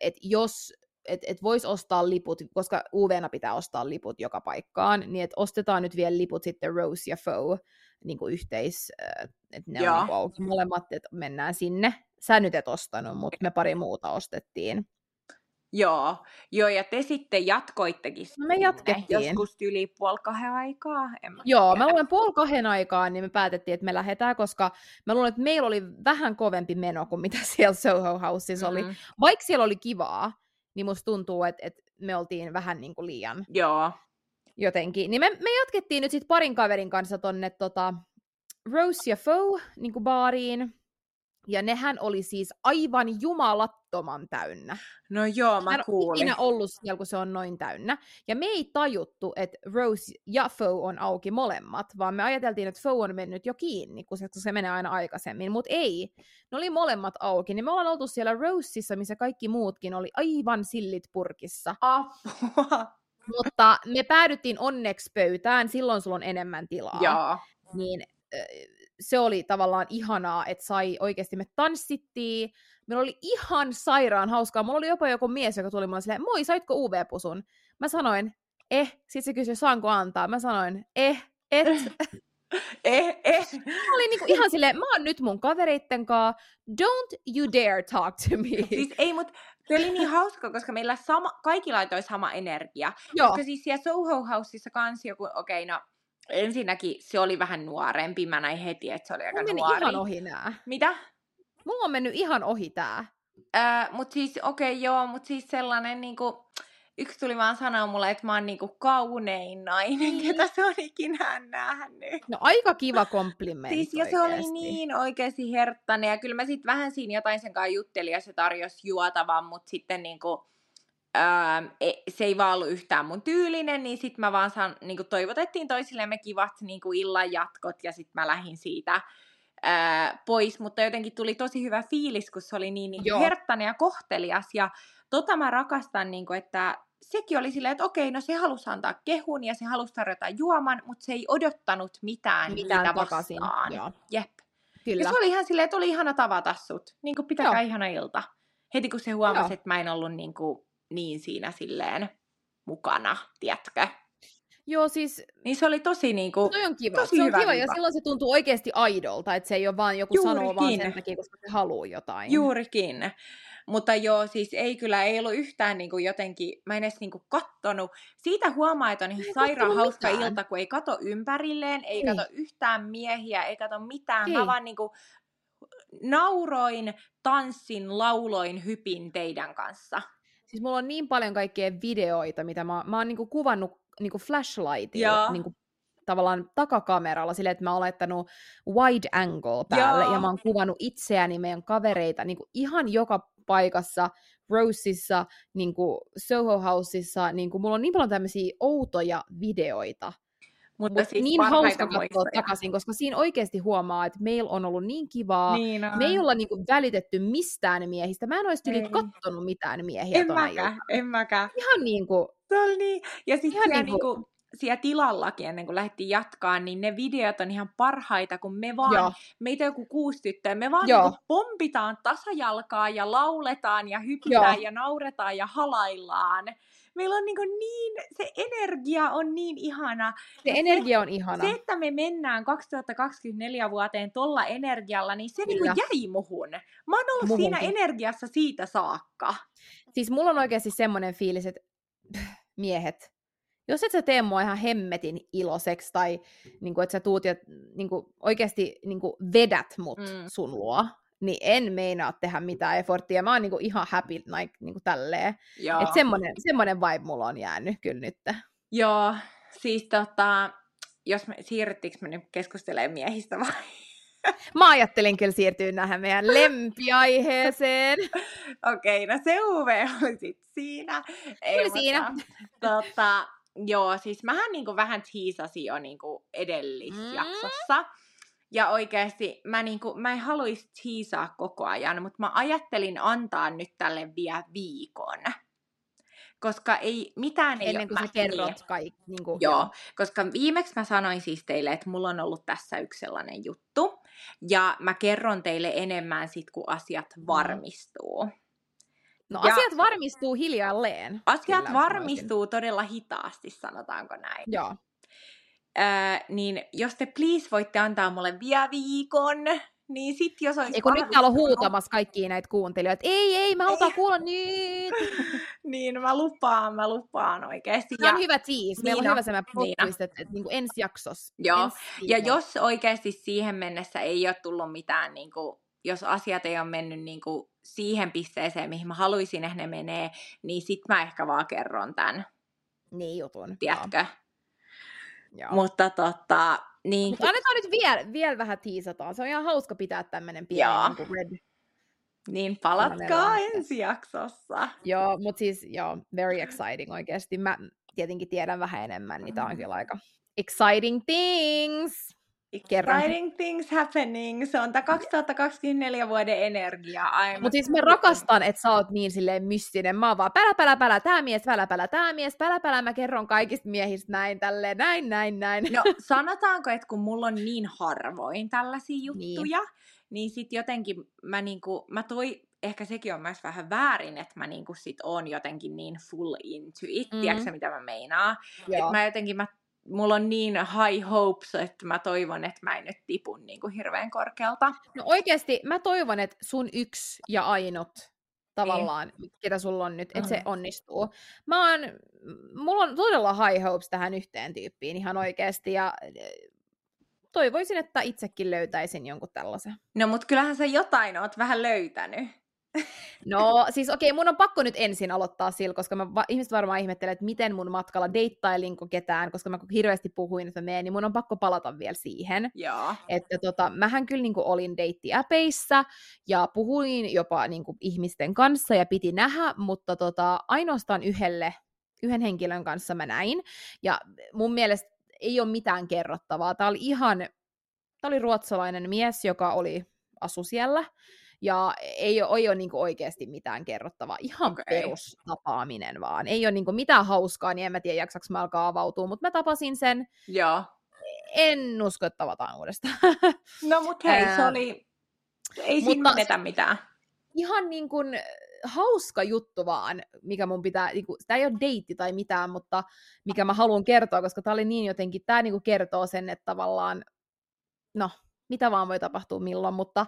että jos että et voisi ostaa liput, koska UVna pitää ostaa liput joka paikkaan, niin että ostetaan nyt vielä liput sitten Rose ja Foe niin kuin yhteis, että ne Joo. on niin auki molemmat, että mennään sinne. Sä nyt et ostanut, mutta me pari muuta ostettiin. Joo, joo, ja te sitten jatkoittekin No me jatkettiin. joskus yli puoli kahden aikaa. En mä Joo, tiedä. mä luulen puoli kahden aikaan, niin me päätettiin, että me lähdetään, koska mä luulen, että meillä oli vähän kovempi meno kuin mitä (laughs) siellä Soho Houseissa oli. Mm, Vaikka siellä oli kivaa, niin musta tuntuu, että, että me oltiin vähän niin kuin liian Joo, jotenkin. Niin me, me jatkettiin nyt sitten parin kaverin kanssa tonne tota, Rose ja Foe niin kuin baariin. Ja nehän oli siis aivan jumalattoman täynnä. no joo, mä ole kuulin. ikinä ollut siellä, kun se on noin täynnä. Ja me ei tajuttu, että Rose ja Foe on auki molemmat, vaan me ajateltiin, että Foe on mennyt jo kiinni, kun se, kun se menee aina aikaisemmin. Mutta ei, ne oli molemmat auki. Niin me ollaan oltu siellä Roseissa, missä kaikki muutkin oli aivan sillit purkissa. Apua. Mutta me päädyttiin onneksi pöytään, silloin sulla on enemmän tilaa. joo, Niin se oli tavallaan ihanaa, että sai oikeasti, me tanssittiin, meillä oli ihan sairaan hauskaa. Mulla oli jopa joku mies, joka tuli mulle silleen, moi, saitko UV-pusun? Mä sanoin, eh. Sitten se kysyi, saanko antaa? Mä sanoin, eh, et. (laughs) eh, eh. Mä olin niinku ihan silleen, mä oon nyt mun kavereitten kanssa, don't you dare talk to me. (laughs) Siis ei, mutta se oli niin hauska, koska meillä sama, kaikilla oli toi sama energia. Joo, Koska siis siellä Soho Houseissa kans joku, okei okay, no ensinnäkin se oli vähän nuorempi, mä näin heti, että se oli aika nuori. ihan ohi nää. Mitä? Mulla on mennyt ihan ohi tää. Öö, mut siis, okei okay, joo, mut siis sellainen niinku, yksi tuli vaan sanoa mulle, että mä oon niinku kaunein nainen, Niin. ketä se on ikinä nähnyt. No aika kiva komplimentti Siis, ja se oli niin oikeasti herttainen, ja kyllä mä sitten vähän siinä jotain sen kanssa juttelin, ja se tarjosi juotavan, mutta sitten niinku, öö, se ei vaan ollut yhtään mun tyylinen, niin sitten mä vaan san, niinku toivotettiin toisillemme kivat niinku illan jatkot, ja sitten mä lähdin siitä öö, pois, mutta jotenkin tuli tosi hyvä fiilis, kun se oli niin, niin herttainen ja kohtelias, ja tota mä rakastan, niinku, että sekin oli silleen, että okei, no se halusi antaa kehun ja se halusi tarjota juoman, mutta se ei odottanut mitään, Mitään takaisin. vastaan. Joo. Jep. Kyllä. Ja se oli ihan silleen, että oli ihana tavata sut. Niin kuin pitäkää Joo. ihana ilta. Heti kun se huomasi, Joo. että mä en ollut niin, kuin, niin siinä silleen mukana, tiedätkö? Joo, siis Niin se oli tosi niin kuin, toi on kiva. tosi se on hyvä kiva ja silloin se tuntuu oikeasti aidolta, että se ei ole vaan joku sanoo vaan sen Juurikin. takia, koska se haluaa jotain. Juurikin. Mutta joo, siis ei kyllä, ei ollut yhtään niin kuin jotenkin, mä en edes niin kuin kattonut. Siitä huomaa, että on ihan sairaan hauska mitään. ilta, kun ei kato ympärilleen, ei Ei. kato yhtään miehiä, ei kato mitään. Ei. Mä vaan niin kuin nauroin, tanssin, lauloin, hypin teidän kanssa. Siis mulla on niin paljon kaikkea videoita, mitä mä, mä oon niinku kuvannut niinku flashlightilla, niinku tavallaan takakameralla silleen, että mä oon laittanut wide angle päälle Joo. ja mä oon kuvannut itseäni, meidän kavereita niinku ihan joka paikassa, Roseissa, niinku Soho Houseissa, niinku mulla on niin paljon tämmöisiä outoja videoita, Mutta Mut siis niin hauska katsoa takaisin, koska siinä oikeasti huomaa, että meillä on ollut niin kivaa, Niin on. me ei olla niinku välitetty mistään miehistä, mä en olisi yli kattonut mitään miehiä En mäkään, iltana. en mäkään. Ihan niinku, Se oli niin. Ja sitten siellä, niinku- niinku, siellä tilallakin, ennen kuin lähdettiin jatkaa, niin ne videot on ihan parhaita, kun me vaan, joo, meitä joku kuusi tyttöä, me vaan Joo. niinku pompitaan tasajalkaa ja lauletaan ja hypitään Joo. ja nauretaan ja halaillaan. Meillä on niinku niin, se energia on niin ihana. se Ja se- energia on ihana. Se, että me mennään 2024 vuoteen tolla energialla, niin se Kyllä. jäi muhun. Mä oon ollut Muhunkin. siinä energiassa siitä saakka. Siis mulla on oikeasti semmoinen fiilis, että (sniffs) miehet, jos et sä tee mua ihan hemmetin iloiseksi tai niin kuin, että sä tuut ja niin kuin, oikeasti niin kuin, vedät mut mm. sun luo, niin en meinaa tehdä mitään efforttia. Mä oon niin kuin, ihan happy like, niin kuin, tälleen. Joo. Että semmoinen, semmoinen vibe mulla on jäänyt kyllä nyt. Joo, siis tota, jos me, siirryttikö me nyt keskustelemaan miehistä vai? (laughs) Mä ajattelin kyllä siirtyä näihin meidän (laughs) lempiaiheeseen. Okei, no se UV oli sit siinä. Oli mutta, siinä. Tota, joo, siis mähän niinku vähän tiisasin jo niinku edellisjaksossa. Ja oikeasti mä, niinku, mä en haluaisi tiisaa koko ajan, mutta mä ajattelin antaa nyt tälle vielä viikon. Koska ei mitään ei Ennen ole kuin sä kerrot niin. kaikki. Niin kuin, Joo, koska viimeksi mä sanoin siis teille, että mulla on ollut tässä yksi sellainen juttu. Ja mä kerron teille enemmän sit, kun asiat varmistuu. No Ja- asiat varmistuu hiljalleen. Asiat varmistuu todella hitaasti, sanotaanko näin. Joo. Öö, niin jos te please voitte antaa mulle vielä viikon, niin sit jos olisi Ei kun nyt täällä on huutamassa kaikkia näitä kuuntelijoita. Ei, ei, mä halutaan kuulla nyt. (laughs) Niin, mä lupaan, mä lupaan oikeasti. Tämä Ja, on hyvä tease. Meillä on hyvä semmoinen plot että, että niin kuin ensi jaksossa. Joo, ensi ja jos oikeasti siihen mennessä ei ole tullut mitään, niin kuin, jos asiat ei ole mennyt niin kuin, siihen pisteeseen, mihin mä haluaisin, että ne menee, niin sit mä ehkä vaan kerron tämän, Niin jutun. tiedätkö? Joo. Mutta tota, niin, Mutta annetaan nyt vielä, vielä vähän tiisataan. Se on ihan hauska pitää tämmöinen pieni Joo. niin red. niin palatkaa ensi jaksossa. Joo, mutta siis joo, very exciting oikeasti. Mä tietenkin tiedän vähän enemmän, niin tää on kyllä aika exciting things. Kerran. Exciting things happening. Se on tämä 2024 vuoden energia. Mutta siis mä rakastan, että sä oot niin silleen mystinen. Mä oon vaan pälä, pälä, pälä, tää mies, pälä, pälä, tää mies, pälä, pälä. Mä kerron kaikista miehistä näin, tälleen, näin, näin, näin. No sanotaanko, että kun mulla on niin harvoin tällaisia juttuja, niin, niin sit jotenkin mä niinku, mä toi, ehkä sekin on myös vähän väärin, että mä niinku sit oon jotenkin niin full into it, Mm. mm. tiedätkö mitä mä meinaan? Että mä jotenkin, mä, mulla on niin high hopes, että mä toivon, että mä en nyt tipu niinku hirveän korkealta. No oikeasti mä toivon, että sun yksi ja ainut tavallaan, niin. ketä sulla on nyt, että se Mm. onnistuu. Mä oon, mulla on todella high hopes tähän yhteen tyyppiin ihan oikeasti ja eh, toivoisin, että itsekin löytäisin jonkun tällaisen. No mut kyllähän sä jotain oot vähän löytänyt. No siis okei, mun on pakko nyt ensin aloittaa sillä, koska mä, va- ihmiset varmaan ihmettelee, että miten mun matkalla deittailinko ketään, koska mä hirveästi puhuin, että mä menen, niin mun on pakko palata vielä siihen. Joo. Että tota, mähän kyllä niin olin deittiäpeissä ja puhuin jopa niin ihmisten kanssa ja piti nähdä, mutta tota, ainoastaan yhdelle, yhden henkilön kanssa mä näin. Ja mun mielestä ei ole mitään kerrottavaa. Tämä oli ihan, tämä oli ruotsalainen mies, joka oli asu siellä. Ja ei ole, ei ole niin oikeasti mitään kerrottavaa. Ihan okay. perustapaaminen vaan. Ei ole niin mitään hauskaa, niin en mä tiedä, jaksaks mä alkaa avautua. Mutta mä tapasin sen Joo. en usko, että tavataan uudestaan. (laughs) No mut hei, se oli, ei siinä Mutta- mitään. Ihan niin kuin hauska juttu vaan, mikä mun pitää, niin kuin, tämä ei ole deitti tai mitään, mutta mikä mä haluan kertoa, koska tämä oli niin jotenkin, tämä niin kuin kertoo sen, että tavallaan, no, mitä vaan voi tapahtua milloin, mutta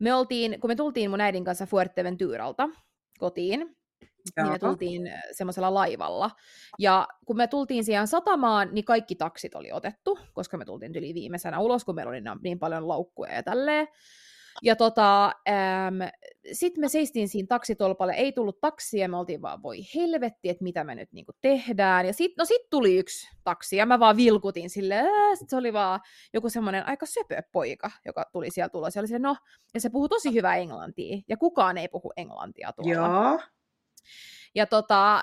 me oltiin, kun me tultiin mun äidin kanssa Fuerteventuralta kotiin, niin me Joo. tultiin äh, semmoisella laivalla. Ja kun me tultiin siihen satamaan, niin kaikki taksit oli otettu, koska me tultiin yli viimeisenä ulos, kun meillä oli niin paljon laukkuja ja tälleen. Ja tota, ähm, sitten me seistiin siinä taksitolpalle, ei tullut taksia, ja me oltiin vaan, voi helvetti, että mitä me nyt niinku tehdään. Ja sitten no sit tuli yksi taksi, ja mä vaan vilkutin sille, sit se oli vaan joku semmoinen aika söpö poika, joka tuli sieltä ulos. Ja oli sille, no, ja se puhuu tosi hyvää englantia, ja kukaan ei puhu englantia tuolla. Joo. Ja, tota,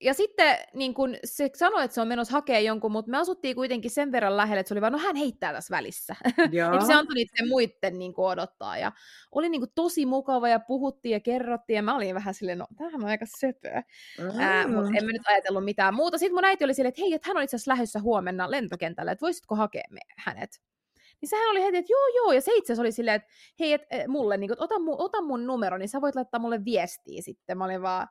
ja sitten niin kun se sanoi, että se on menossa hakea jonkun, mutta me asuttiin kuitenkin sen verran lähellä, että se oli vaan, no hän heittää tässä välissä. (laughs) Joo. Niin se antoi niiden muiden niin odottaa. Ja oli niin tosi mukava ja puhuttiin ja kerrottiin. Ja mä olin vähän silleen, no tämähän on aika söpöä. Mm. Ää, mutta en mä nyt ajatellut mitään muuta. Sitten mun äiti oli silleen, että hei, että hän on itse asiassa lähdössä huomenna lentokentälle, että voisitko hakea me, hänet. Niin sehän oli heti, että joo, joo, ja se itse asiassa oli silleen, että hei, et, et, mulle, niin kuin, ota, mun, ota mun numero, niin sä voit laittaa mulle viestiä sitten. Mä olin vaan?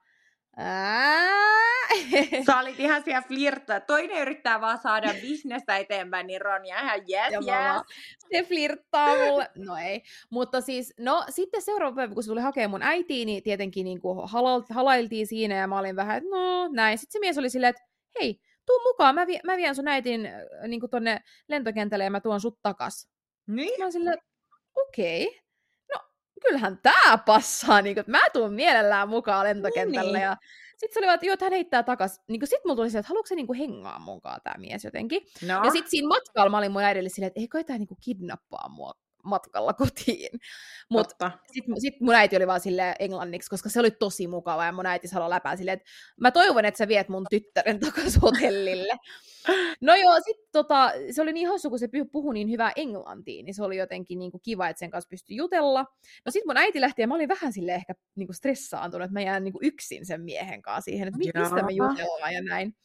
Sä olit ihan siellä flirttaa. Toinen yrittää vaan saada bisnestä eteenpäin, niin Ronja ihan yes, Ja yes. se flirttaa mulle. No ei. Mutta siis, no sitten seuraava päivä, kun se tuli hakemaan mun äitiä, niin tietenkin niin kuin halailtiin siinä ja mä olin vähän, että no näin. Sitten se mies oli silleen, että hei, tuu mukaan, mä, vie, mä vien sun äitin äh, niin kuin tonne lentokentälle ja mä tuon sut takas. Niin? Mä olin silleen, okei. Okay. Kyllähän tää passaa, niin kuin, että mä tuun mielellään mukaan lentokentälle. Niin. Ja sitten se oli vaan, että joo, hän heittää takas. Niin sitten mulla tuli se, että haluatko se niin kuin hengaa mukaan tämä mies jotenkin. No. Ja sitten siinä matkalla mä olin mun äidille silleen, että ei kai tää niinku kidnappaa mua matkalla kotiin. Mutta sitten sit mun äiti oli vaan sille englanniksi, koska se oli tosi mukava ja mun äiti sanoi läpää silleen, että mä toivon, että sä viet mun tyttären takaisin (laughs) hotellille. No joo, sitten tota, se oli niin hauska, kun se puhui niin hyvää englantia, niin se oli jotenkin niinku kiva, että sen kanssa pystyi jutella. No sitten mun äiti lähti ja mä olin vähän sille ehkä niinku stressaantunut, että mä jään niinku yksin sen miehen kanssa siihen, että mi- mistä me jutellaan ja näin.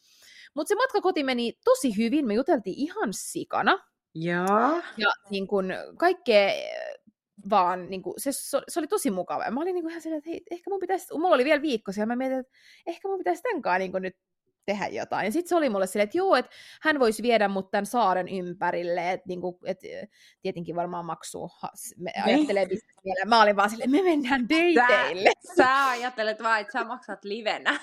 Mutta se matka koti meni tosi hyvin, me juteltiin ihan sikana. Joo. Ja niin kun, kaikkea eh, vaan, niin kun, se, se, oli tosi mukava. Ja mä olin niin kun, ihan silleen, että hei, ehkä mun pitäisi, mulla oli vielä viikko siellä, mä mietin, että ehkä mun pitäisi tämän kanssa niin kun, nyt tehdä jotain. Ja sitten se oli mulle silleen, että joo, että hän voisi viedä mut tämän saaren ympärille, että niin kun, et, eh, tietenkin varmaan maksuu, me Niin. ajattelee bisnesmielellä. Mä olin vaan silleen, me mennään dateille. Sä ajattelet vaan, että sä maksat livenä.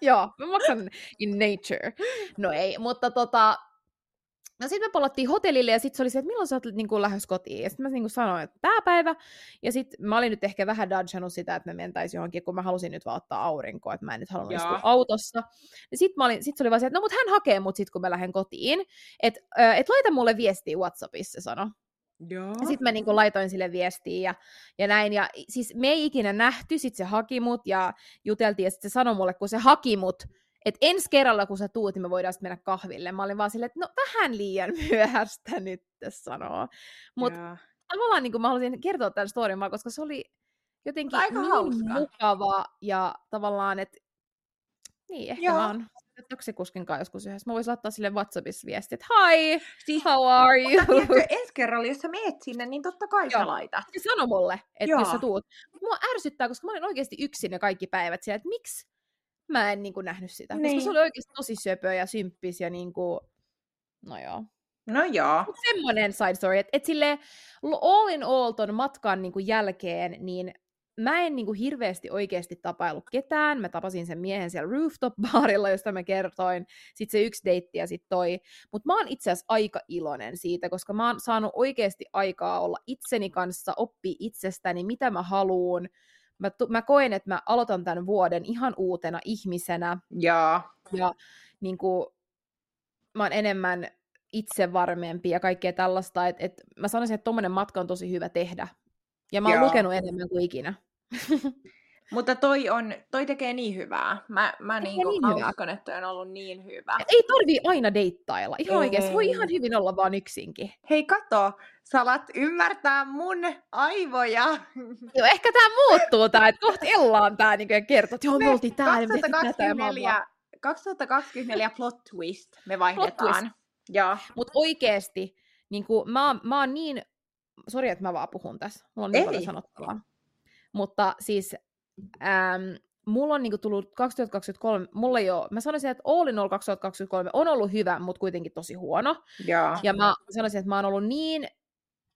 Joo, mä maksan in nature. No ei, mutta tota, No sitten me palattiin hotellille ja sitten se oli se, että milloin sä oot niin lähes kotiin. Ja sitten mä niin sanoin, että tää päivä. Ja sitten mä olin nyt ehkä vähän dodgannut sitä, että me mentäisiin johonkin, kun mä halusin nyt vaan ottaa aurinkoa, että mä en nyt halunnut istua autossa. Ja sitten sit se oli vaan se, että no mut hän hakee mut sitten, kun mä lähden kotiin. Että et laita mulle viestiä Whatsappissa, se sanoi. Joo. Ja sitten mä niinku laitoin sille viestiä ja, ja näin. Ja siis me ei ikinä nähty, sitten se haki mut ja juteltiin ja sitten se sanoi mulle, kun se haki mut, että ensi kerralla kun sä tuut, niin me voidaan sitten mennä kahville. Mä olin vaan silleen, että no vähän liian (laughs) myöhäistä nyt sanoo. Mutta Joo. tavallaan niin mä halusin kertoa tämän storin koska se oli jotenkin Aika niin hauska. mukava ja tavallaan, että niin, ehkä Joo. mä oon taksikuskin kanssa joskus yhdessä. Mä voisin laittaa sille Whatsappissa viesti, että hi, Siis, how are you? mutta tiedätkö, ensi kerralla, jos sä meet sinne, niin totta kai Joo. sä laitat. se sanoi mulle, että Joo. jos sä tuut. Mua ärsyttää, koska mä olin oikeasti yksin ne kaikki päivät siellä, että miksi mä en niin kuin, nähnyt sitä. Niin. Niin. Koska se oli oikeasti tosi söpö ja symppis ja niin kuin, no joo. No joo. Mut semmonen side story, että et sille all in all ton matkan niin kuin jälkeen, niin mä en niin kuin hirveästi oikeasti tapailu ketään. Mä tapasin sen miehen siellä rooftop-baarilla, josta mä kertoin. Sitten se yksi deitti ja sitten toi. Mutta mä oon itse asiassa aika iloinen siitä, koska mä oon saanut oikeasti aikaa olla itseni kanssa, oppia itsestäni, mitä mä haluun. Mä, tu- mä koen, että mä aloitan tämän vuoden ihan uutena ihmisenä Joo. ja niin kuin, mä oon enemmän itsevarmempi ja kaikkea tällaista, että et mä sanoisin, että tommonen matka on tosi hyvä tehdä. Ja mä oon Joo. lukenut enemmän kuin ikinä. (laughs) Mutta toi, on, toi tekee niin hyvää. Mä, mä, Tekee niinku, niin mä hyvää. uskon, että on ollut niin hyvä. Ei tarvii aina deittailla. Ihan oikeesti. Voi ihan hyvin olla vaan yksinkin. Hei kato, sä alat ymmärtää mun aivoja. Joo, ehkä tää muuttuu tää, että kohta Ella on tää niin kertoo, että joo, me oltiin täällä, me tehtiin tätä ja mä oon 2024, 2024 plot twist me vaihdetaan. Mutta oikeesti, niin kuin, mä, mä oon niin, sori että mä vaan puhun tässä, mulla on niin Ei. paljon sanottavaa. Mutta siis, äm, mulla on niinku tullut 2023, mulla ei ole, mä sanoisin, että all in all 2023 on ollut hyvä, mutta kuitenkin tosi huono. Joo. Ja mä sanoisin, että mä oon ollut niin,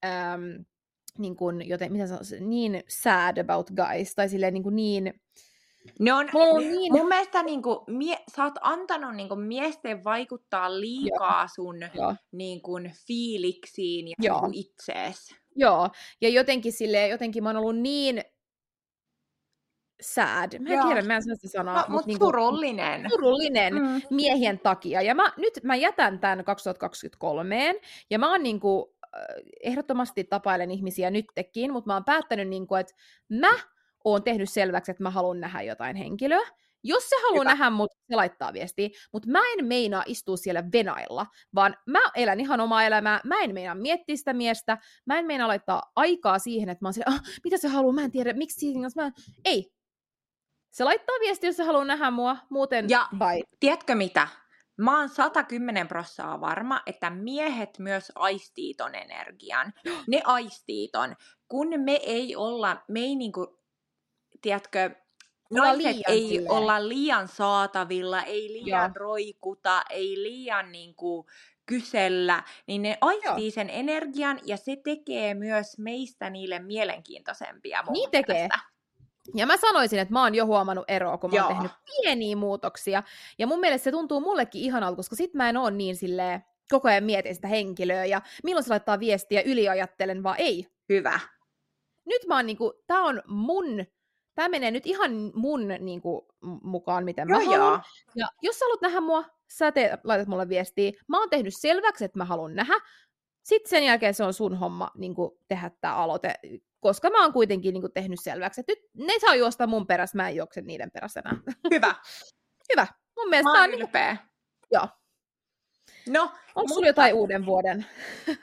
äm, niin kuin, joten, mitä sanoisin, niin sad about guys, tai silleen niin, kuin niin Ne on, mulla on niin, mun mielestä niinku, mie, sä oot antanut niinku miesten vaikuttaa liikaa sun joo, niinku, fiiliksiin ja Joo. niinku itsees. joo, ja jotenkin silleen, jotenkin mä oon ollut niin sad, mä en Joo. tiedä, mä en sitä sanoa, No, mut mut niinku, surullinen. surullinen Mm. miehien takia. Ja mä, nyt mä jätän tämän 2023, ja mä oon niinku, äh, ehdottomasti tapailen ihmisiä nytkin, mutta mä oon päättänyt, niinku, että mä oon tehnyt selväksi, että mä haluan nähdä jotain henkilöä. Jos se haluaa Hyvä. nähdä mut, se laittaa viestiä, mutta mä en meinaa istua siellä venailla, vaan mä elän ihan omaa elämää, mä en meinaa miettiä sitä miestä, mä en meinaa laittaa aikaa siihen, että mä oon siellä, ah, mitä se haluaa, mä en tiedä, miksi siinä, mä... Ei. Se laittaa viestiä, jos se haluaa nähdä mua, muuten Ja- bye. Tiedätkö mitä? Mä oon 110 prossaa varma, että miehet myös aistii ton energian. Ne aistii ton. Kun me ei olla, me ei niinku, tiedätkö, naiset ei silleen. olla liian saatavilla, ei liian Joo. roikuta, ei liian niinku kysellä, niin ne aistii sen energian ja se tekee myös meistä niille mielenkiintoisempia Niin tekee. mielestä. Ja mä sanoisin, että mä oon jo huomannut eroa, kun mä oon Joo. tehnyt pieniä muutoksia. Ja mun mielestä se tuntuu mullekin ihanalta, koska sit mä en oo niin silleen, koko ajan mietin sitä henkilöä ja milloin se laittaa viestiä, yliajattelen, vaan ei. Hyvä. Nyt mä oon niinku, tää on mun, tää menee nyt ihan mun niinku, mukaan, miten mä Joo, haluan. joo. Ja jos sä haluat nähdä mua, sä te, laitat mulle viestiä. Mä oon tehnyt selväksi, että mä haluan nähdä. Sitten sen jälkeen se on sun homma niin tehdä tämä aloite, koska mä oon kuitenkin niin tehnyt selväksi, että nyt ne saa juosta mun perässä, mä en juokse niiden perässä enää. (laughs) Hyvä. Hyvä. Mun mielestä Mä oon on, niin, ylpeä. joo. No, onko mutta- sulla jotain uuden vuoden? (laughs)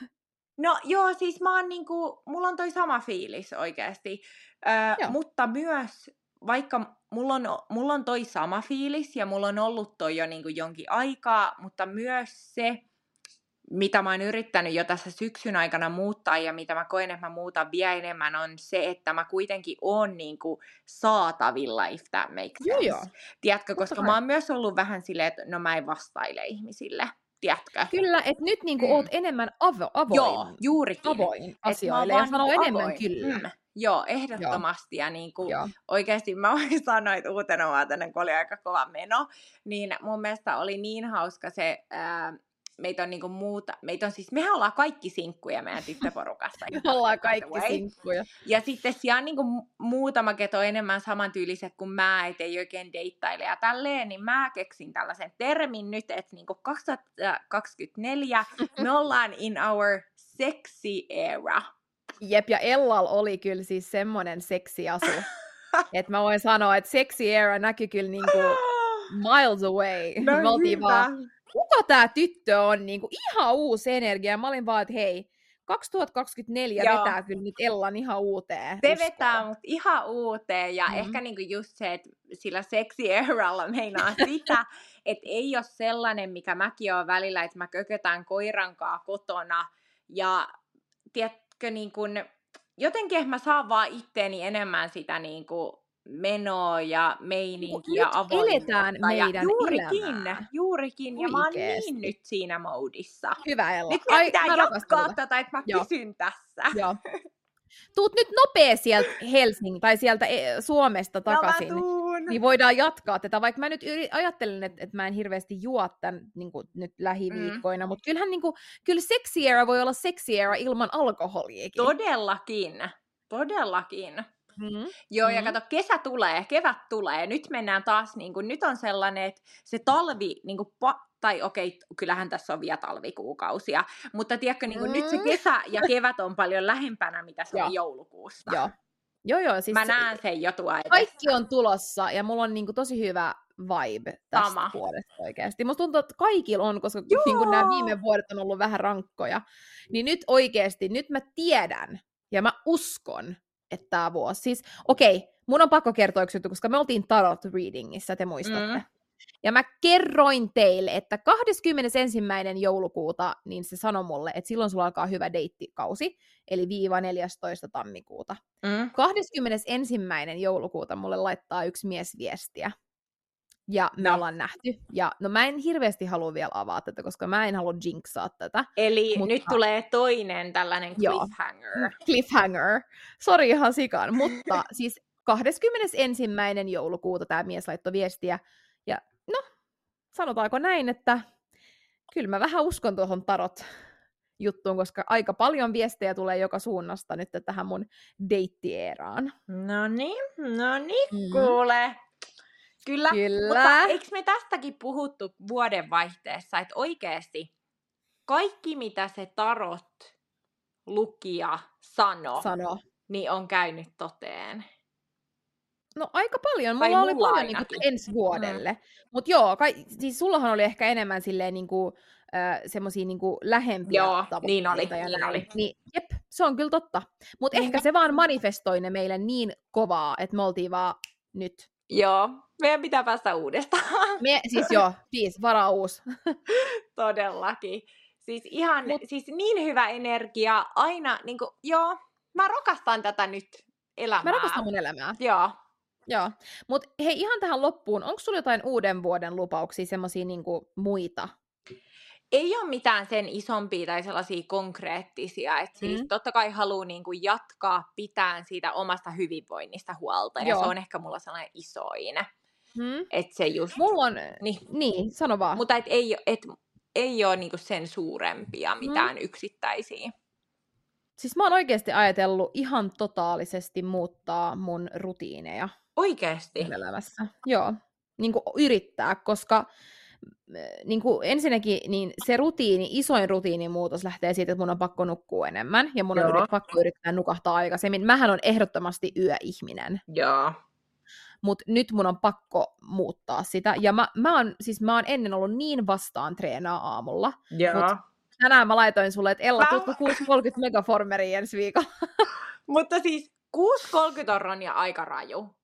No joo, siis mä oon niinku, mulla on toi sama fiilis oikeasti. Öö, mutta myös, vaikka mulla on, mulla on toi sama fiilis ja mulla on ollut toi jo niinku jonkin aikaa, mutta myös se, mitä mä oon yrittänyt jo tässä syksyn aikana muuttaa ja mitä mä koen, että mä muutan vielä enemmän, on se, että mä kuitenkin oon niinku saatavilla, if that makes Joo, sense. joo. Tiedätkö, Totta koska kai. mä oon myös ollut vähän silleen, että no mä en vastaile ihmisille. Tiedätkö? Kyllä, että nyt niin Mm. oot enemmän avo, avoin, Joo, juurikin. avoin Et mä oon asioille ja vaan sanoo enemmän avoin. kyllä. Mm, joo, ehdottomasti. Ja niinku, Joo. oikeasti mä voin (laughs) sanoa, että uutena vuotena, kun oli aika kova meno, niin mun mielestä oli niin hauska se, ää, meitä on niinku muuta, meitä on siis, mehän ollaan kaikki sinkkuja meidän tyttöporukasta. (laughs) Me ollaan kaikki way. sinkkuja. Ja sitten siellä on niinku mu- muutama keto enemmän samantyyliset kuin mä, et ei oikein deittaile ja tälleen, niin mä keksin tällaisen termin nyt, että niinku 2024 (laughs) me ollaan in our sexy era. Jep, ja Ellal oli kyllä siis semmoinen seksiasu, (laughs) että mä voin sanoa, että sexy era näkyi kyllä niinku (gasps) miles away. No Me oltiin hyvä. vaan, kuka tää tyttö on, niinku ihan uusi energia. Mä olin vaan, että hei, 2024 Joo. vetää kyllä nyt Ellan ihan uuteen. Se uskoon. vetää mut ihan uuteen ja Mm. mm. ehkä niinku just se, että sillä seksi eralla meinaa (laughs) sitä, että ei ole sellainen, mikä mäkin olen välillä, että mä kökötän koirankaa kotona ja tiedätkö niin kun, jotenkin mä saan vaan itteeni enemmän sitä niin kun menoa ja meininkiä Nyt avoimuutta. eletään ja meidän juurikin, elämää. juurikin. Ja mä oon niin nyt siinä moodissa. Hyvä Ella. Nyt meidän pitää mä jatkaa tätä. että mä Joo. pysyn tässä. Joo. (laughs) Tuut nyt nopea sieltä Helsingin tai sieltä eh, Suomesta takaisin. No tuun. niin voidaan jatkaa tätä, vaikka mä nyt ajattelen, että, että mä en hirveästi juo tämän niin kuin, nyt lähiviikkoina, mm. mutta kyllähän niin kuin, kyllä seksi era voi olla seksi era ilman alkoholiakin. Todellakin. Todellakin. Mm. Joo, ja Mm. kato, kesä tulee, kevät tulee, nyt mennään taas, niin kuin, nyt on sellainen, että se talvi, niin kuin, pa- tai okei, kyllähän tässä on vielä talvikuukausia, mutta tiedätkö, niin kuin, nyt se Mm. kesä ja kevät on paljon lähempänä, mitä se oli joulukuusta. Joo. Joo, joo, siis Mä se- näen sen jo tuo edessä. kaikki on tulossa ja mulla on niin kuin, tosi hyvä vibe tästä Sama. vuodesta oikeasti. Musta tuntuu, että kaikilla on, koska niin kuin, nämä viime vuodet on ollut vähän rankkoja. Niin nyt oikeasti, nyt mä tiedän ja mä uskon, että tämä vuosi, siis okei, mun on pakko kertoa yksi juttu, koska me oltiin tarot readingissa, te muistatte. Mm. Ja mä kerroin teille, että 21. joulukuuta, niin se sanoi mulle, että silloin sulla alkaa hyvä deittikausi, eli viiva 14. tammikuuta. Mm. 21. joulukuuta mulle laittaa yksi mies viestiä. Ja me No. ollaan nähty. Ja no mä en hirveästi halua vielä avaa tätä, koska mä en halua jinxaa tätä. Eli Mutta- nyt tulee toinen tällainen Joo. cliffhanger. Cliffhanger. Sori ihan sikan. Mutta (laughs) siis 21. joulukuuta tämä mies laittoi viestiä. Ja no, sanotaanko näin, että kyllä mä vähän uskon tuohon tarot juttuun, koska aika paljon viestejä tulee joka suunnasta nyt tähän mun deittieraan. No niin, no niin, Mhm. kuule. Kyllä. Kyllä. Mutta eikö me tästäkin puhuttu vuodenvaihteessa, että oikeasti kaikki mitä se tarot lukija sano, Sano. niin on käynyt toteen. No aika paljon. Tai Mulla oli mulla paljon niin ainakin. ensi vuodelle. Mm. Mutta joo, kai, siis sullahan oli ehkä enemmän silleen niinku, äh, semmosia niinku lähempiä Joo, niin oli, ja niin oli. Niin, jep, se on kyllä totta. Mutta ehkä se vaan manifestoi ne meille niin kovaa, että me oltiin vaan nyt. Joo, meidän pitää päästä uudestaan. Me, siis joo, viis, varaus. (laughs) Todellakin. Siis ihan, Mut- siis niin hyvä energia, aina, niin kuin, joo, mä rakastan tätä nyt elämää. Mä rakastan mun elämää. Joo. Joo. Mutta hei, ihan tähän loppuun, onko sulla jotain uuden vuoden lupauksia, semmosia niinku muita? Ei ole mitään sen isompia tai sellaisia konkreettisia. Et siis Mm. totta kai haluaa niinku jatkaa pitään siitä omasta hyvinvoinnista huolta. Ja Joo. se on ehkä mulla sellainen isoin. Hmm? Että se just... Mulla on, Niin. niin, sano vaan. Mutta et ei, et, ei ole niinku sen suurempia Mm. mitään yksittäisiä. Siis mä oon oikeasti ajatellut ihan totaalisesti muuttaa mun rutiineja Oikeesti. mun elämässä. Joo, niin kuin yrittää, koska niin kuin ensinnäkin niin se rutiini, isoin rutiinimuutos lähtee siitä, että mun on pakko nukkua enemmän ja mun on Joo. yrit, pakko yrittää nukahtaa aikaisemmin. Mähän on ehdottomasti yöihminen, Joo. mutta nyt mun on pakko muuttaa sitä. Ja mä, mä, oon, siis mä oon ennen ollut niin vastaan treenaa aamulla. Joo. Mut- Tänään mä laitoin sulle, että Ella, Mä- tuutko 6.30 megaformeriin ensi viikolla? (laughs) Mutta siis 6.30 on Ronja aika raju.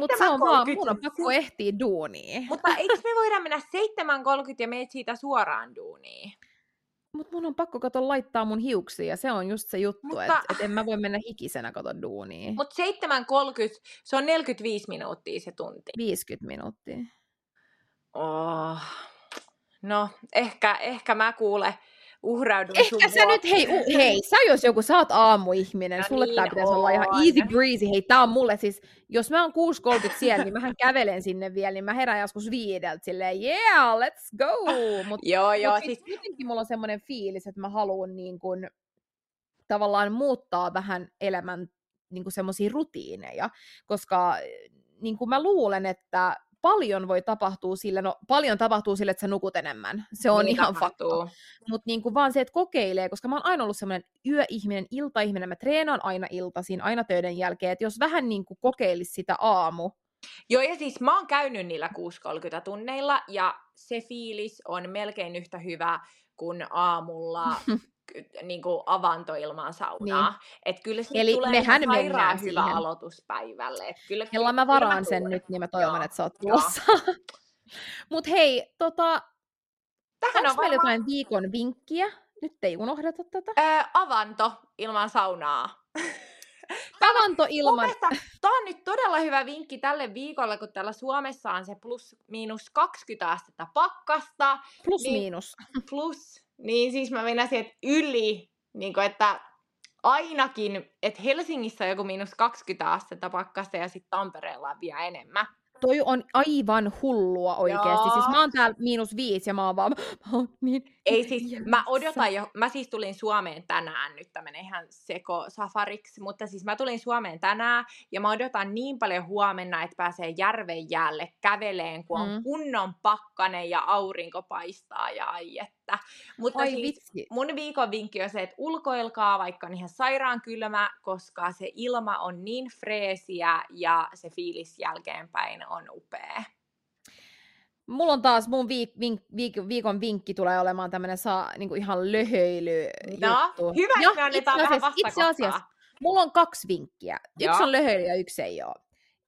Mutta se on vaan, 7.30 mun on pakko ehtiä duuniin. Mutta eikö me voida mennä 7.30 ja meet siitä suoraan duuniin? Mutta mun on pakko kato laittaa mun hiuksia, ja se on just se juttu, Mutta- että et en mä voi mennä hikisenä kato duuniin. Mutta 7.30, se on 45 minuuttia se tunti. 50 minuuttia. Oh. No, ehkä, ehkä mä kuule uhraudun sun Ehkä sä nyt, hei, u, hei, sä jos joku, sä oot aamuihminen, No sulle tää niin pitäisi olla ihan easy breezy, hei, tää on mulle siis, jos mä oon 6.30 siellä, niin mähän kävelen sinne vielä, niin mä herään joskus viideltä silleen, yeah, let's go, mut Joo, (laughs) joo, Mut siis siis mulla on semmoinen fiilis, että mä haluan niin kun, tavallaan muuttaa vähän elämän niin semmoisia rutiineja, koska niin kuin mä luulen, että paljon voi tapahtua sillä, no paljon tapahtuu sille, että sä nukut enemmän. Se on niin ihan fakta. tapahtuu. Mutta niin vaan se, että kokeilee, koska mä oon aina ollut semmoinen yöihminen, iltaihminen, mä treenaan aina iltaisin, aina töiden jälkeen, että jos vähän niin kuin kokeilisi sitä aamu, Joo, ja siis mä oon käynyt niillä 6.30 tunneilla, ja se fiilis on melkein yhtä hyvä kuin aamulla (laughs) niin kuin avanto ilman saunaa. Niin. Et kyllä siitä Eli tulee mehän mennään hyvä siihen. aloituspäivälle. Et kyllä, Jolla mä kyllä varaan sen nyt, niin mä toivon, Joo, että sä oot tulossa. (laughs) Mut hei, tota, Tähän on meillä varmaan jotain viikon vinkkiä? Nyt ei unohdeta tätä. Ö, avanto ilman saunaa. (laughs) Avanto ilman... Tämä on nyt todella hyvä vinkki tälle viikolle, kun täällä Suomessa on se plus miinus 20 astetta pakkasta. Plus Niin. miinus. Plus, niin siis mä meinasin, että yli, niin kuin, että ainakin, että Helsingissä on joku miinus 20 astetta pakkasta ja sitten Tampereella on vielä enemmän. Toi on aivan hullua oikeesti. Joo. Siis mä oon täällä miinus viisi ja mä oon vaan... Mä oon niin Ei siis, mä odotan jo, mä siis tulin Suomeen tänään, nyt tämä menee ihan seko safariksi, mutta siis mä tulin Suomeen tänään ja mä odotan niin paljon huomenna, että pääsee järven jäälle käveleen, kun on Mm. kunnon pakkanen ja aurinko paistaa ja ai että. Mutta Ai siis, vitsi. mun viikon vinkki on se, että ulkoilkaa, vaikka on ihan sairaan kylmä, koska se ilma on niin freesiä ja se fiilis jälkeenpäin on upea. Mulla on taas mun viik- vink- viik- viikon vinkki tulee olemaan tämmönen saa, niinku ihan löhöily No, hyvä, Ja että me itse asiassa- Itse asiassa mulla on kaksi vinkkiä. Yksi Joo. on löhöily ja yksi ei ole.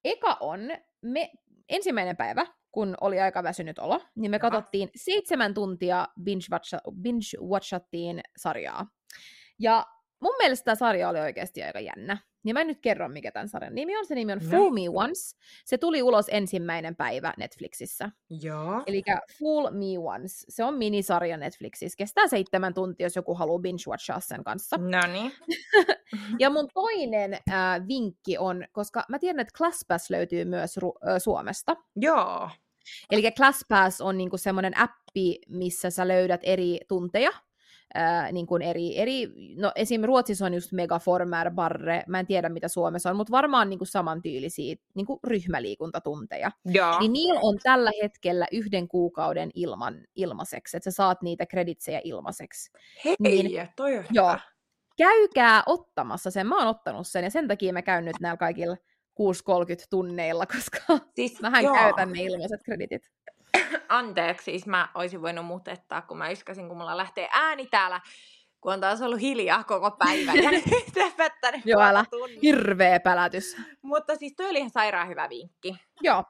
Eka on me, ensimmäinen päivä, kun oli aika väsynyt olo, niin me katsottiin seitsemän tuntia binge-watcha- binge-watchattiin sarjaa. Ja mun mielestä tämä sarja oli oikeasti aika jännä. Ja mä en nyt kerro, mikä tämän sarjan nimi on. Se nimi on No. Fool Me Once. Se tuli ulos ensimmäinen päivä Netflixissä. Joo. Eli Fool Me Once. Se on minisarja Netflixissä. Kestää seitsemän tuntia, jos joku haluaa binge-watchaa sen kanssa. No niin. (laughs) Ja mun toinen äh, vinkki on, koska mä tiedän, että ClassPass löytyy myös Ru- äh, Suomesta. Joo. Eli ClassPass on niinku semmoinen appi, missä sä löydät eri tunteja. Ää, niin kuin eri, eri, no esim. Ruotsissa on just Megaformer, Barre, mä en tiedä mitä Suomessa on, mutta varmaan niin kuin samantyylisiä niin kuin ryhmäliikuntatunteja. Joo. Niin niillä on tällä hetkellä yhden kuukauden ilman, ilmaiseksi, että sä saat niitä kreditsejä ilmaiseksi. Hei, niin- toi on Joo. hyvä. Käykää ottamassa sen, mä oon ottanut sen, ja sen takia mä käyn nyt näillä kaikilla 6.30 tunneilla, koska Siis, (laughs) mähän joo. käytän ne ilmaiset kreditit. (coughs) Anteeksi, siis mä olisin voinut mutettaa, kun mä yskäsin, kun mulla lähtee ääni täällä, kun on taas ollut hiljaa koko päivän ja nyt (laughs) Joo, älä. Hirveä pälätys. Mutta siis toi oli ihan sairaan hyvä vinkki. Joo.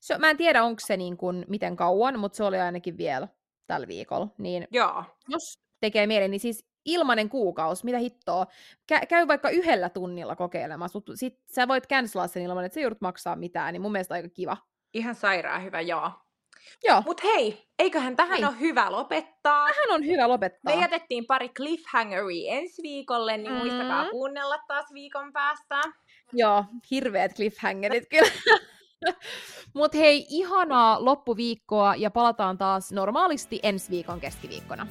Se, mä en tiedä, onko se niin kuin, miten kauan, mutta se oli ainakin vielä tällä viikolla. Niin Joo. jos tekee mieli, niin siis ilmanen kuukausi, mitä hittoa. Kä- käy vaikka yhdellä tunnilla kokeilemassa, mutta sit sä voit cancelaa sen ilman, että sä joudut maksaa mitään, niin mun mielestä aika kiva. Ihan sairaan hyvä, joo. Joo, Mut hei, eiköhän tähän Hei. ole hyvä lopettaa. tähän on hyvä lopettaa. Me jätettiin pari cliffhangeria ensi viikolle, niin Mm. muistakaa kuunnella taas viikon päästä. Joo, hirveät cliffhangerit kyllä. (laughs) Mut hei, ihanaa loppuviikkoa ja palataan taas normaalisti ensi viikon keskiviikkona.